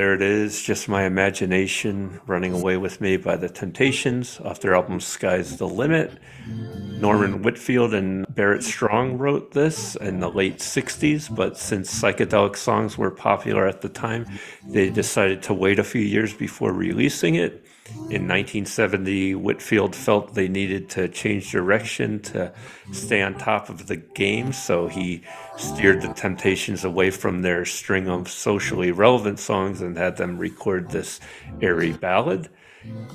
There it is, just my imagination running away with me by the Temptations off their album Sky's the Limit. Norman Whitfield and Barrett Strong wrote this in the late 60s, but since psychedelic songs were popular at the time, they decided to wait a few years before releasing it. In 1970, Whitfield felt they needed to change direction to stay on top of the game, so he steered the Temptations away from their string of socially relevant songs and had them record this airy ballad.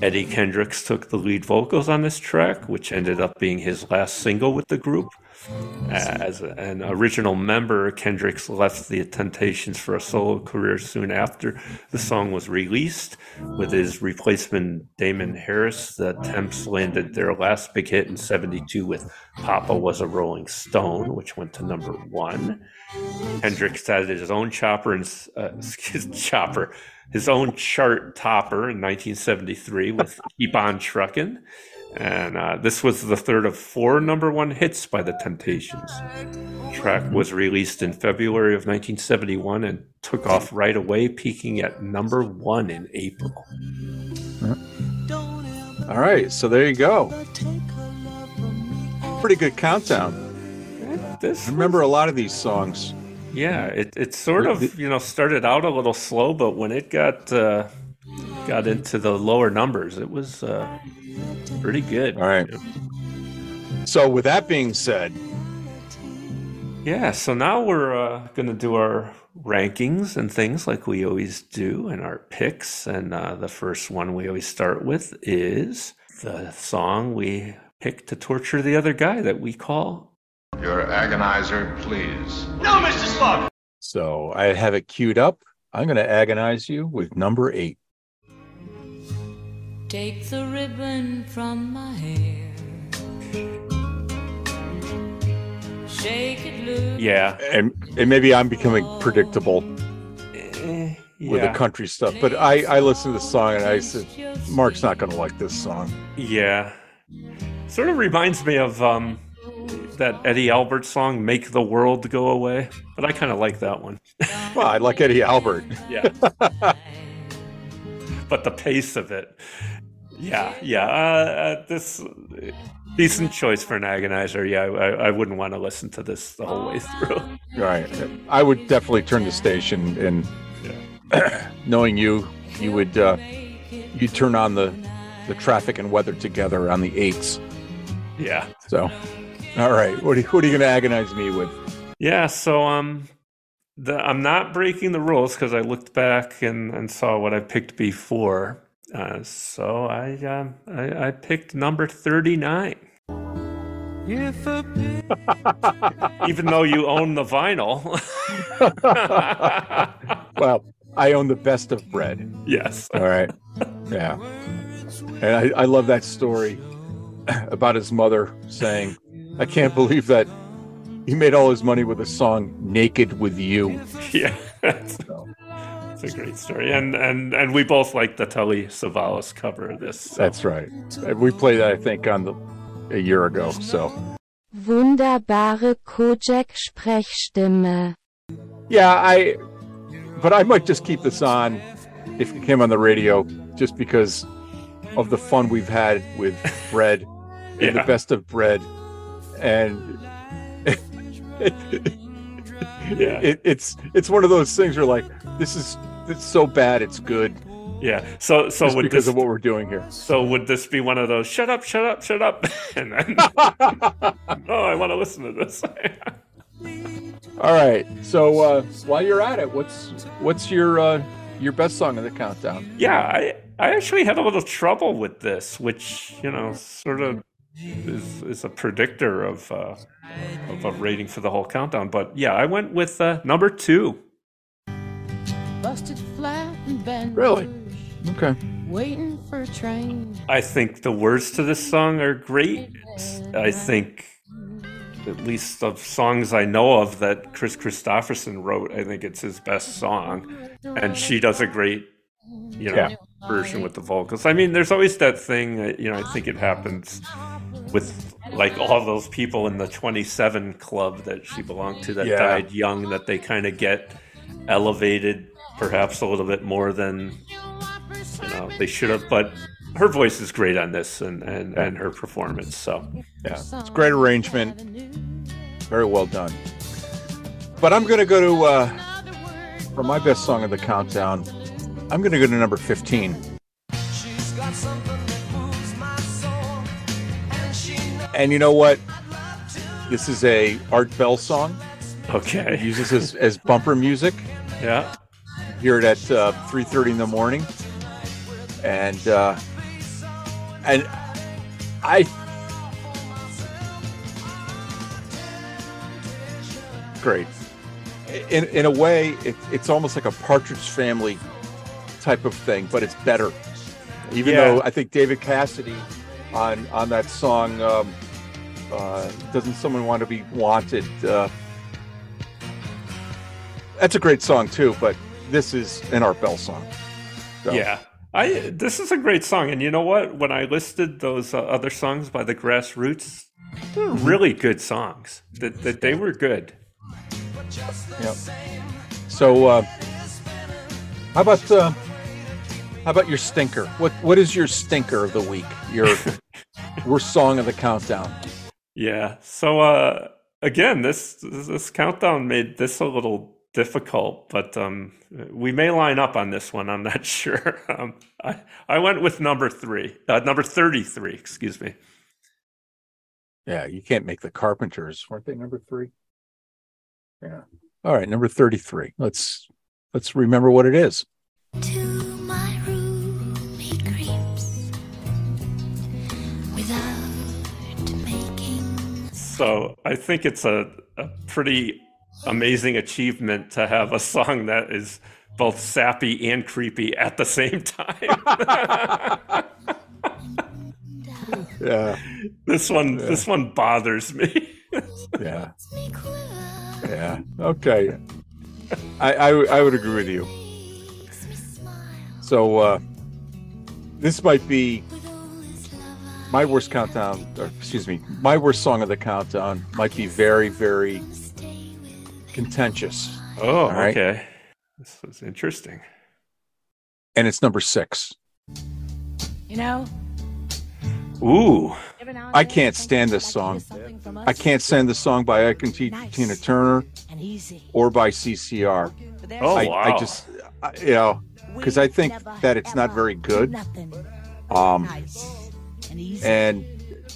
Eddie Kendricks took the lead vocals on this track, which ended up being his last single with the group. As an original member, Kendricks left the Temptations for a solo career soon after the song was released. With his replacement Damon Harris, the Temps landed their last big hit in 72 with Papa Was a Rolling Stone, which went to number one. Kendricks added his own chopper and uh, chopper, his own chart topper in 1973 with "Keep On Truckin'," and uh, this was the third of four number one hits by the Temptations. The track was released in February of 1971 and took off right away, peaking at number one in April. All right, so there you go. Pretty good countdown. This I remember a lot of these songs. Yeah, it, it sort of you know started out a little slow, but when it got uh, got into the lower numbers, it was uh, pretty good. All right. So, with that being said, Yeah, so now we're uh, going to do our rankings and things like we always do, and our picks. And uh, the first one we always start with is the song we picked to torture the other guy that we call Your agonizer, please. No, Mr. Spock! so I have it queued up. I'm going to agonize you with number eight. Take the ribbon from my hair. Shake it loose. Yeah. And, and maybe I'm becoming predictable Eh, with the country stuff, but I, I listened to the song and I said, Mark's not going to like this song. Yeah. Sort of reminds me of um, that Eddie Albert song, Make the World Go Away. But I kind of like that one. Well, I like Eddie Albert. Yeah. but the pace of it, yeah, yeah. Uh, uh, this decent choice for an agonizer. Yeah, I, I wouldn't want to listen to this the whole way through. Right. I would definitely turn the station and knowing you, you would uh you turn on the the traffic and weather together on the eights. Yeah. So all right. What are what are you gonna agonize me with? Yeah, so um, the, I'm not breaking the rules because I looked back and, and saw what I picked before. Uh, so I, um, I I picked number thirty nine. Even though you own the vinyl. well, I own the best of bread. Yes. All right. Yeah. And I, I love that story about his mother saying, I can't believe that he made all his money with a song Naked with You. yeah, it's, it's a great story, and and and we both like the Telly Savalas cover of this. so- That's right. We played that, I think, on the a year ago. So Wunderbare Kojak Sprechstimme. yeah, I but I might just keep this on if it came on the radio just because of the fun we've had with bread and the best of bread. And Yeah. it, it's it's one of those things where like this is it's so bad it's good Yeah. So so just would because this of what we're doing here. so would this be one of those shut up, shut up, shut up? and then Oh, I want to listen to this. All right. So uh, while you're at it, what's what's your uh, your best song of the countdown? yeah, I I actually had a little trouble with this, which, you know, sort of is is a predictor of uh of a rating for the whole countdown. But yeah, I went with uh, number 2. Busted flat in Baton Really? Okay. Waiting for a train. I think the words to this song are great. I think, at least of songs I know of that Kris Kristofferson wrote, I think it's his best song. And she does a great, you know, Yeah. version with the vocals. I mean, there's always that thing, uh, you know, I think it happens with like all those people in the 27 club that she belonged to that Yeah. died young, that they kind of get elevated perhaps a little bit more than you know they should have but her voice is great on this and and, and her performance so Yeah, it's great arrangement. Very well done. But I'm going to go to uh, for my best song of the countdown. I'm going to go to number 15. And you know what? This is a Art Bell song. Okay uses as, as bumper music. yeah Hear it at uh, 3:30 in the morning, and uh, and I great. In in a way, it, it's almost like a Partridge Family type of thing, but it's better. Even Yeah. though I think David Cassidy on on that song, um, uh, doesn't someone want to be wanted? Uh, that's a great song too, but this is an Art Bell song. So, yeah i this is a great song and you know what when i listed those uh, other songs by the Grass Roots they're really good songs that, that they were good Yep. So, uh, how about uh, how about your stinker? What what is your stinker of the week? Your worst song of the countdown? Yeah. So uh again, this this countdown made this a little difficult, but um we may line up on this one. I'm not sure. Um I I went with number 3. Uh, number 33, excuse me. Yeah, you can't make the Carpenters, weren't they number three? Yeah. All right, number thirty-three. Let's let's remember what it is. To So, I think it's a a pretty amazing achievement to have a song that is both sappy and creepy at the same time. Yeah, this one this one bothers me. yeah, yeah. Okay, I I, I would agree with you. So uh, this might be my worst countdown. Or, excuse me, my worst song of the countdown might be very very contentious. Oh, All right. okay. This was interesting. and it's number six. You know, Ooh. every now and I can't stand this song. hear something from us. I can't stand the song by Ike and T- Tina Turner or by CCR. Oh, I, wow. I just, I, you know, because I think that it's not very good. Um, nice and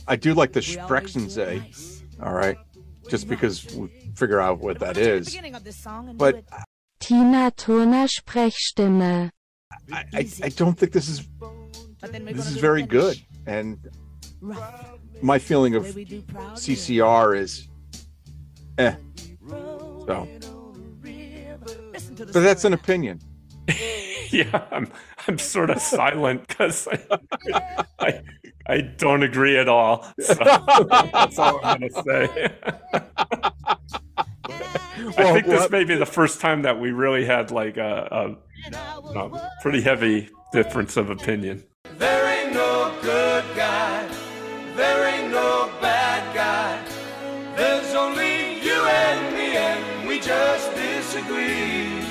I do like the Sprechensee. All right, just because we figure out what that is. beginning of this song and But Tina Turner Sprechstimme. I, I, I don't think this is But then we're this is very good. And my feeling of Way we do proud CCR is, eh. So, Listen to the but that's an opinion. yeah, I'm I'm sort of silent because I, I I don't agree at all. So that's all I'm gonna say. I think this well- may be the first time that we really had like a, a, a pretty heavy difference of opinion. There ain't no good guy. There ain't no bad guy. There's only you and me, and we just disagree.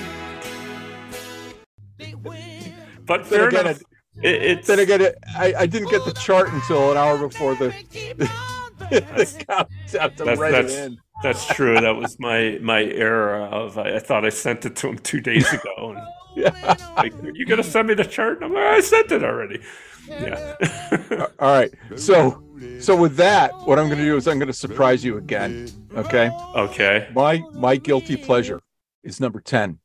But Then fair again, enough. It, it's Then again, it, I, I didn't get the chart until an hour before the, the countdown to that's, write that's, it in. that's true. That was my my error of I, I thought I sent it to him two days ago. And Yeah. like, you gonna send me the chart? I'm like, I sent it already. Yeah. All right. So, so with that, what I'm going to do is I'm going to surprise you again. Okay. Okay. My my guilty pleasure is number ten.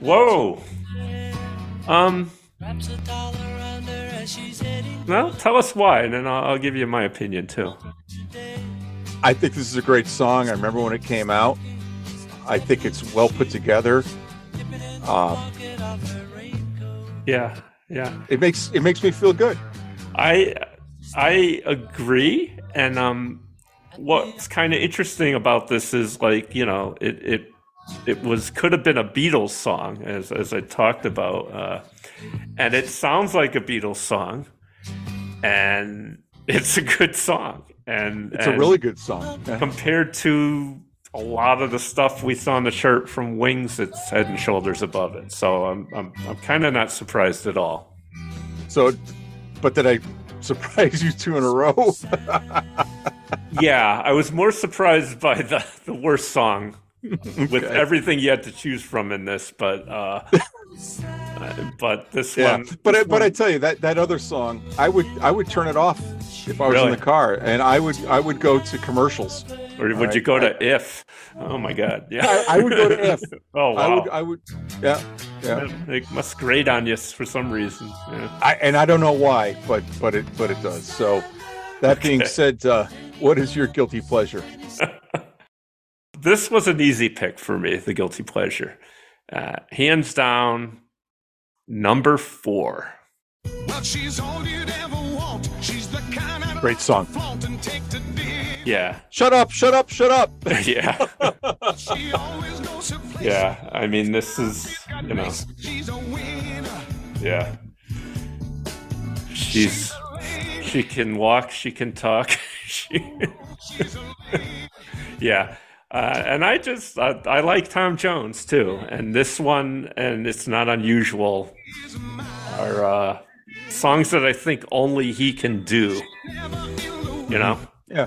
Whoa. Um. Well, tell us why, and then I'll, I'll give you my opinion too. I think this is a great song. I remember when it came out. I think it's well put together. Um, Yeah. Yeah. it makes it makes me feel good. I I agree, and um, what's kind of interesting about this is like you know it it it was could have been a Beatles song as as I talked about, uh, and it sounds like a Beatles song, and it's a good song, and It's a really good song. Compared to a lot of the stuff we saw on the shirt from Wings, it's head and shoulders above it. So I'm I'm I'm kind of not surprised at all. So, but did I surprise you two in a row? yeah, I was more surprised by the, the worst song with everything you had to choose from in this, but uh, but this yeah. one, But I, this but I tell you that that other song, I would I would turn it off if I was Really? in the car, and I would I would go to commercials. or would All you go to If? Oh my God, yeah, I, I would go to If. oh I wow, would I would yeah yeah. it must grate on you for some reason. Yeah. I, and I don't know why, but but it but it does. So, that being said, uh, what is your guilty pleasure? This was an easy pick for me, the guilty pleasure, uh, hands down, number four. Well, she's all you'd ever want. She's the kind of Great song. flaunt and take to dig. Yeah, Shut up! Shut up! Shut up! yeah, She always knows her place. yeah. I mean, this is you know, She's a winner. yeah. She's she can walk, she can talk. she, yeah. Uh, and I just I, I like Tom Jones too, and this one, and it's not unusual, are uh, songs that I think only he can do. You know, Yeah,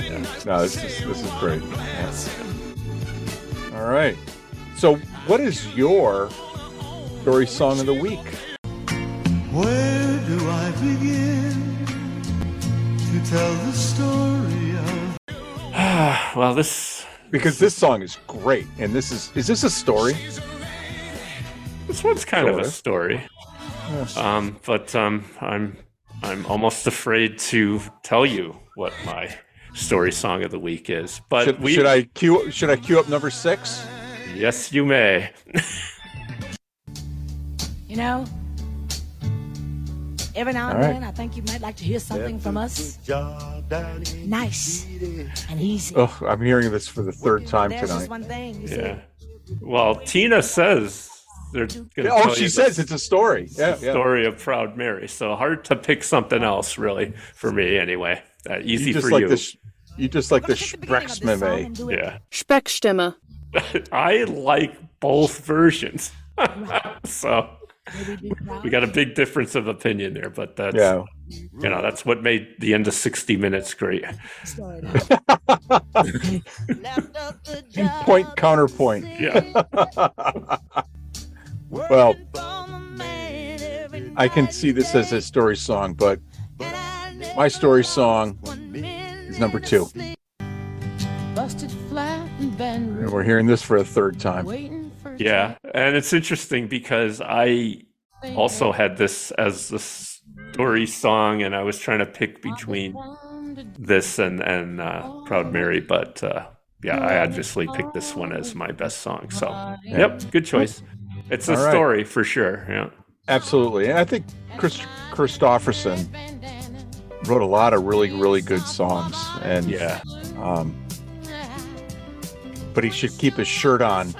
yeah. No, this is this is great. Yeah. All right. So, what is your story song of the week? Where do I begin to tell the story of? well, this Because this song is great, and this is is this a story? this one's kind of a story. Yes. Um, but um, I'm I'm almost afraid to tell you what my story song of the week is. But Should, we, should I cue should I cue up number six? Yes, you may. You know, every now and All right. then I think you might like to hear something from us. Nice and easy. Oh, I'm hearing this for the third time There's just tonight. one thing. You see. Yeah. Well, Tina says they're going to Oh, tell she you says the it's a story. Yeah, yeah. story of Proud Mary. So hard to pick something else, really, for me anyway. Uh, easy You just for like you. the sh- you just like the Sprechsmeme. yeah. Sprechstimme. I like both versions. so we got a big difference of opinion there, but that's Yeah. you know that's what made the end of 60 minutes great. Point counterpoint. Yeah. well, I can see this as a story song, but my story song is number two. Busted flat and been And we're hearing this for a third time. Waiting for Yeah, and it's interesting because I also had this as a story song, and I was trying to pick between this and and uh, Proud Mary, but uh, yeah, I obviously picked this one as my best song. So, yep, good choice. It's a All right. story for sure. Yeah, Absolutely. And I think Kris Kristofferson wrote a lot of really, really good songs. And yeah, um, but he should keep his shirt on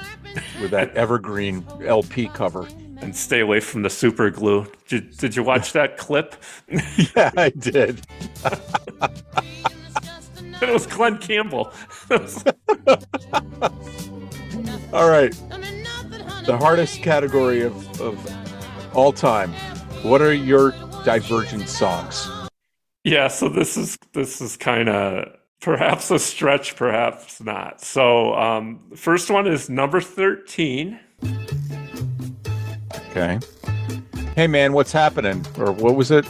with that evergreen LP cover. and stay away from the super glue. Did, did you watch that clip? yeah, I did. it was Glen Campbell. All right. The hardest category of, of all time. What are your divergent songs? Yeah, so this is this is kind of perhaps a stretch, perhaps not. So um, first one is number thirteen. Okay. Hey man, what's happening? Or what was it?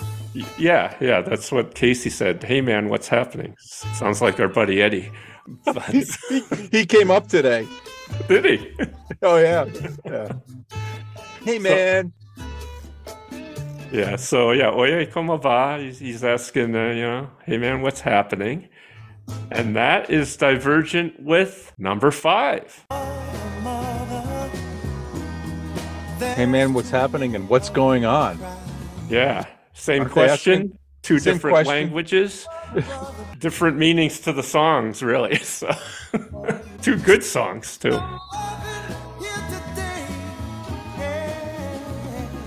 Yeah, yeah, that's what Casey said. Hey man, what's happening? Sounds like our buddy Eddie. But- He came up today. Did he? Oh yeah. yeah. Hey man. Yeah, so yeah, oye, como va? He's, he's asking, uh, you know, hey man, what's happening? And that is divergent with number five. Hey man, what's happening and what's going on? Yeah, same Aren't question, two same different question? languages, different meanings to the songs, really. So, two good songs too.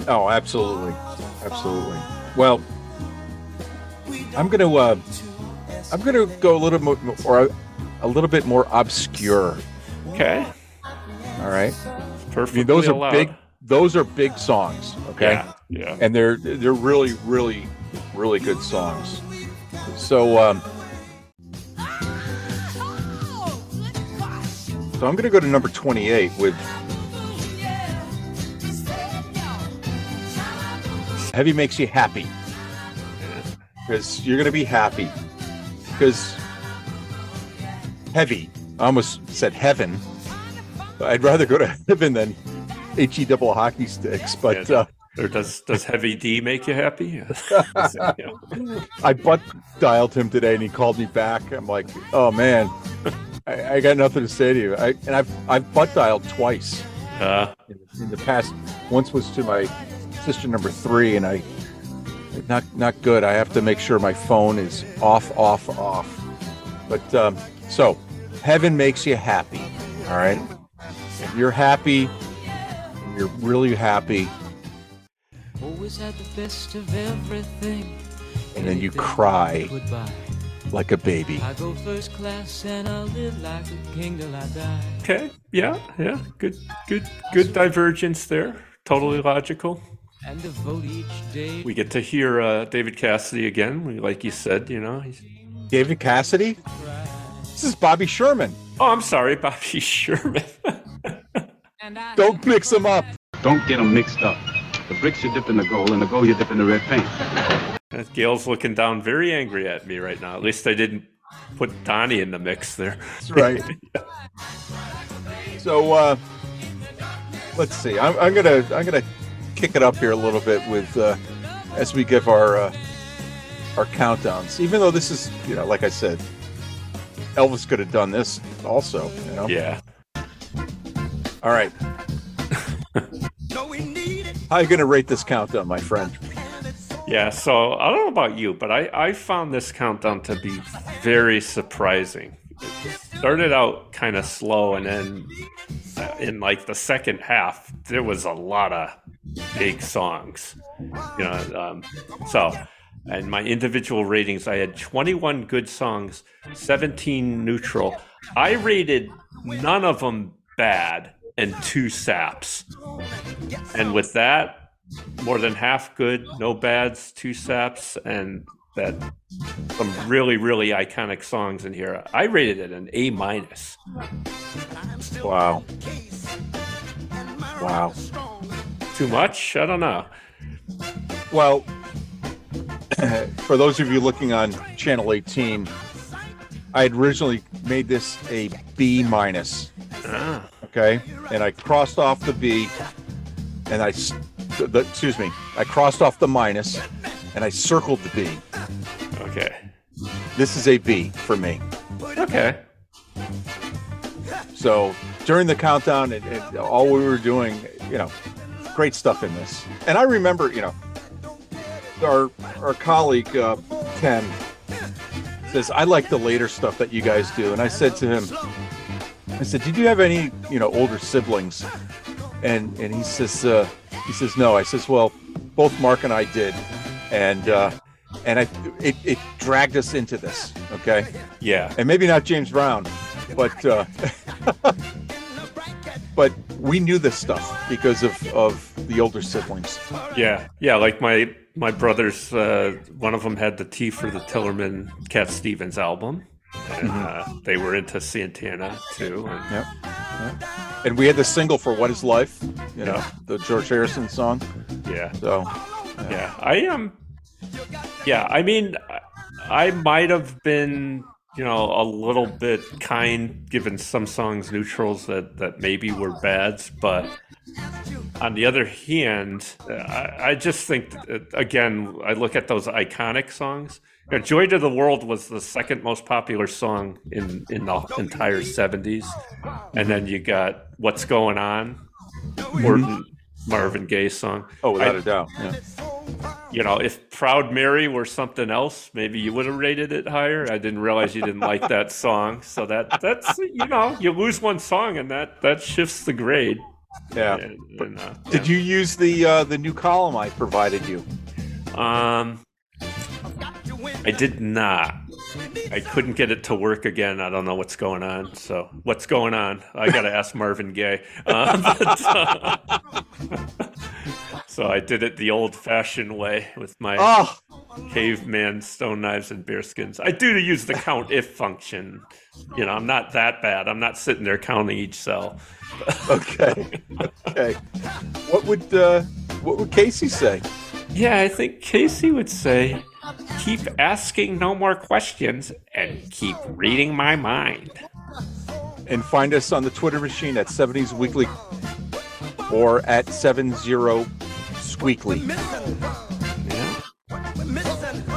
Oh, absolutely, absolutely. Well, I'm gonna uh, I'm gonna go a little more or a, a little bit more obscure. Okay, All right. perfect. I mean, those are big. Those are big songs. Okay. Yeah, yeah. And they're they're really really really good songs. So um, so I'm gonna go to number 28 with Heavy makes you happy because you're gonna be happy because heavy. I almost said heaven. I'd rather go to heaven than he double hockey sticks, but Yeah. uh, Or does does Heavy D make you happy? I butt dialed him today and he called me back. I'm like, oh man, I, I got nothing to say to you. I, and I've I've butt dialed twice Uh, in, in the past. Once was to my sister number three, and I not not good. I have to make sure my phone is off, off, off. But um, so, heaven makes you happy. All right, if you're happy, you're really happy, Always had the best of everything. and then you cry like a baby. I go first class and I'll live like a king till I die. okay, yeah, yeah, good, good, good divergence there. Totally logical. And devote each day. We get to hear uh, David Cassidy again. We, like you said, you know. He's... David Cassidy. This is Bobby Sherman. Oh, I'm sorry, Bobby Sherman. Don't mix them up. Don't get them mixed up. The bricks you dip in the gold, and the gold you dip in the red paint. Uh, Gail's looking down very angry at me right now. At least I didn't put Donnie in the mix there. That's right. So uh, let's see. I'm, I'm gonna I'm gonna kick it up here a little bit with uh, as we give our uh, our countdowns. Even though this is you know like I said, Elvis could have done this also. You know. Yeah. All right. How are you gonna rate this countdown, my friend? Yeah, so I don't know about you, but I, I found this countdown to be very surprising. Started out kind of slow, and then in like the second half, there was a lot of big songs. You know, um, so and my individual ratings, I had 21 good songs, 17 neutral. I rated none of them bad and two saps. And with that, more than half good, no bads, two saps, and that some really, really iconic songs in here. I rated it an A minus. Wow. Wow. Too much? I don't know. Well, for those of you looking on channel 18, I had originally made this a B minus. Ah. Okay, and I crossed off the B, and I, the, the- excuse me, I crossed off the minus, and I circled the B. Okay. This is a B for me. Okay. So during the countdown and, and all we were doing, you know, great stuff in this. And I remember, you know, our our colleague uh, Ken says, "I like the later stuff that you guys do." And I said to him, "I said, did you have any, you know, older siblings?" And and he says, uh, he says, "No." I says, "Well, both Mark and I did." And uh, and I it, it dragged us into this. Okay. Yeah. And maybe not James Brown, but uh, but we knew this stuff because of of the older siblings. Yeah, yeah. Like my my brothers, uh, one of them had the Tea for the Tillerman Cat Stevens album, and uh, they were into Santana too. And, Yep. And we had the single for "What Is Life," you know, the George Harrison song. Yeah. So, yeah, I am. Yeah, I mean, I- might have been, you know, a little bit kind, given some songs neutrals that that maybe were bads, but on the other hand, uh, I, I just think that, again, I look at those iconic songs. You know, "Joy to the World" was the second most popular song in in the entire '70s, and then you got "What's Going On," Morton Marvin Gaye song. Oh, without I- a doubt. Yeah. you know, if Proud Mary were something else, maybe you would have rated it higher. I didn't realize you didn't like that song, so that that's you know, you lose one song and that that shifts the grade. Yeah. And, and, uh, Did you use the uh, the new column I provided you? Um, I did not. I couldn't get it to work again. I don't know what's going on. So, what's going on? I got to ask Marvin Gaye. Um, but, uh, so I did it the old-fashioned way with my Oh. caveman stone knives and bearskins. I do use the count if function. You know, I'm not that bad. I'm not sitting there counting each cell. Okay. okay. What would uh, what would Casey say? Yeah, I think Casey would say, keep asking no more questions and keep reading my mind. And find us on the Twitter machine at 70s Weekly or at 70 Squeakly. Yeah.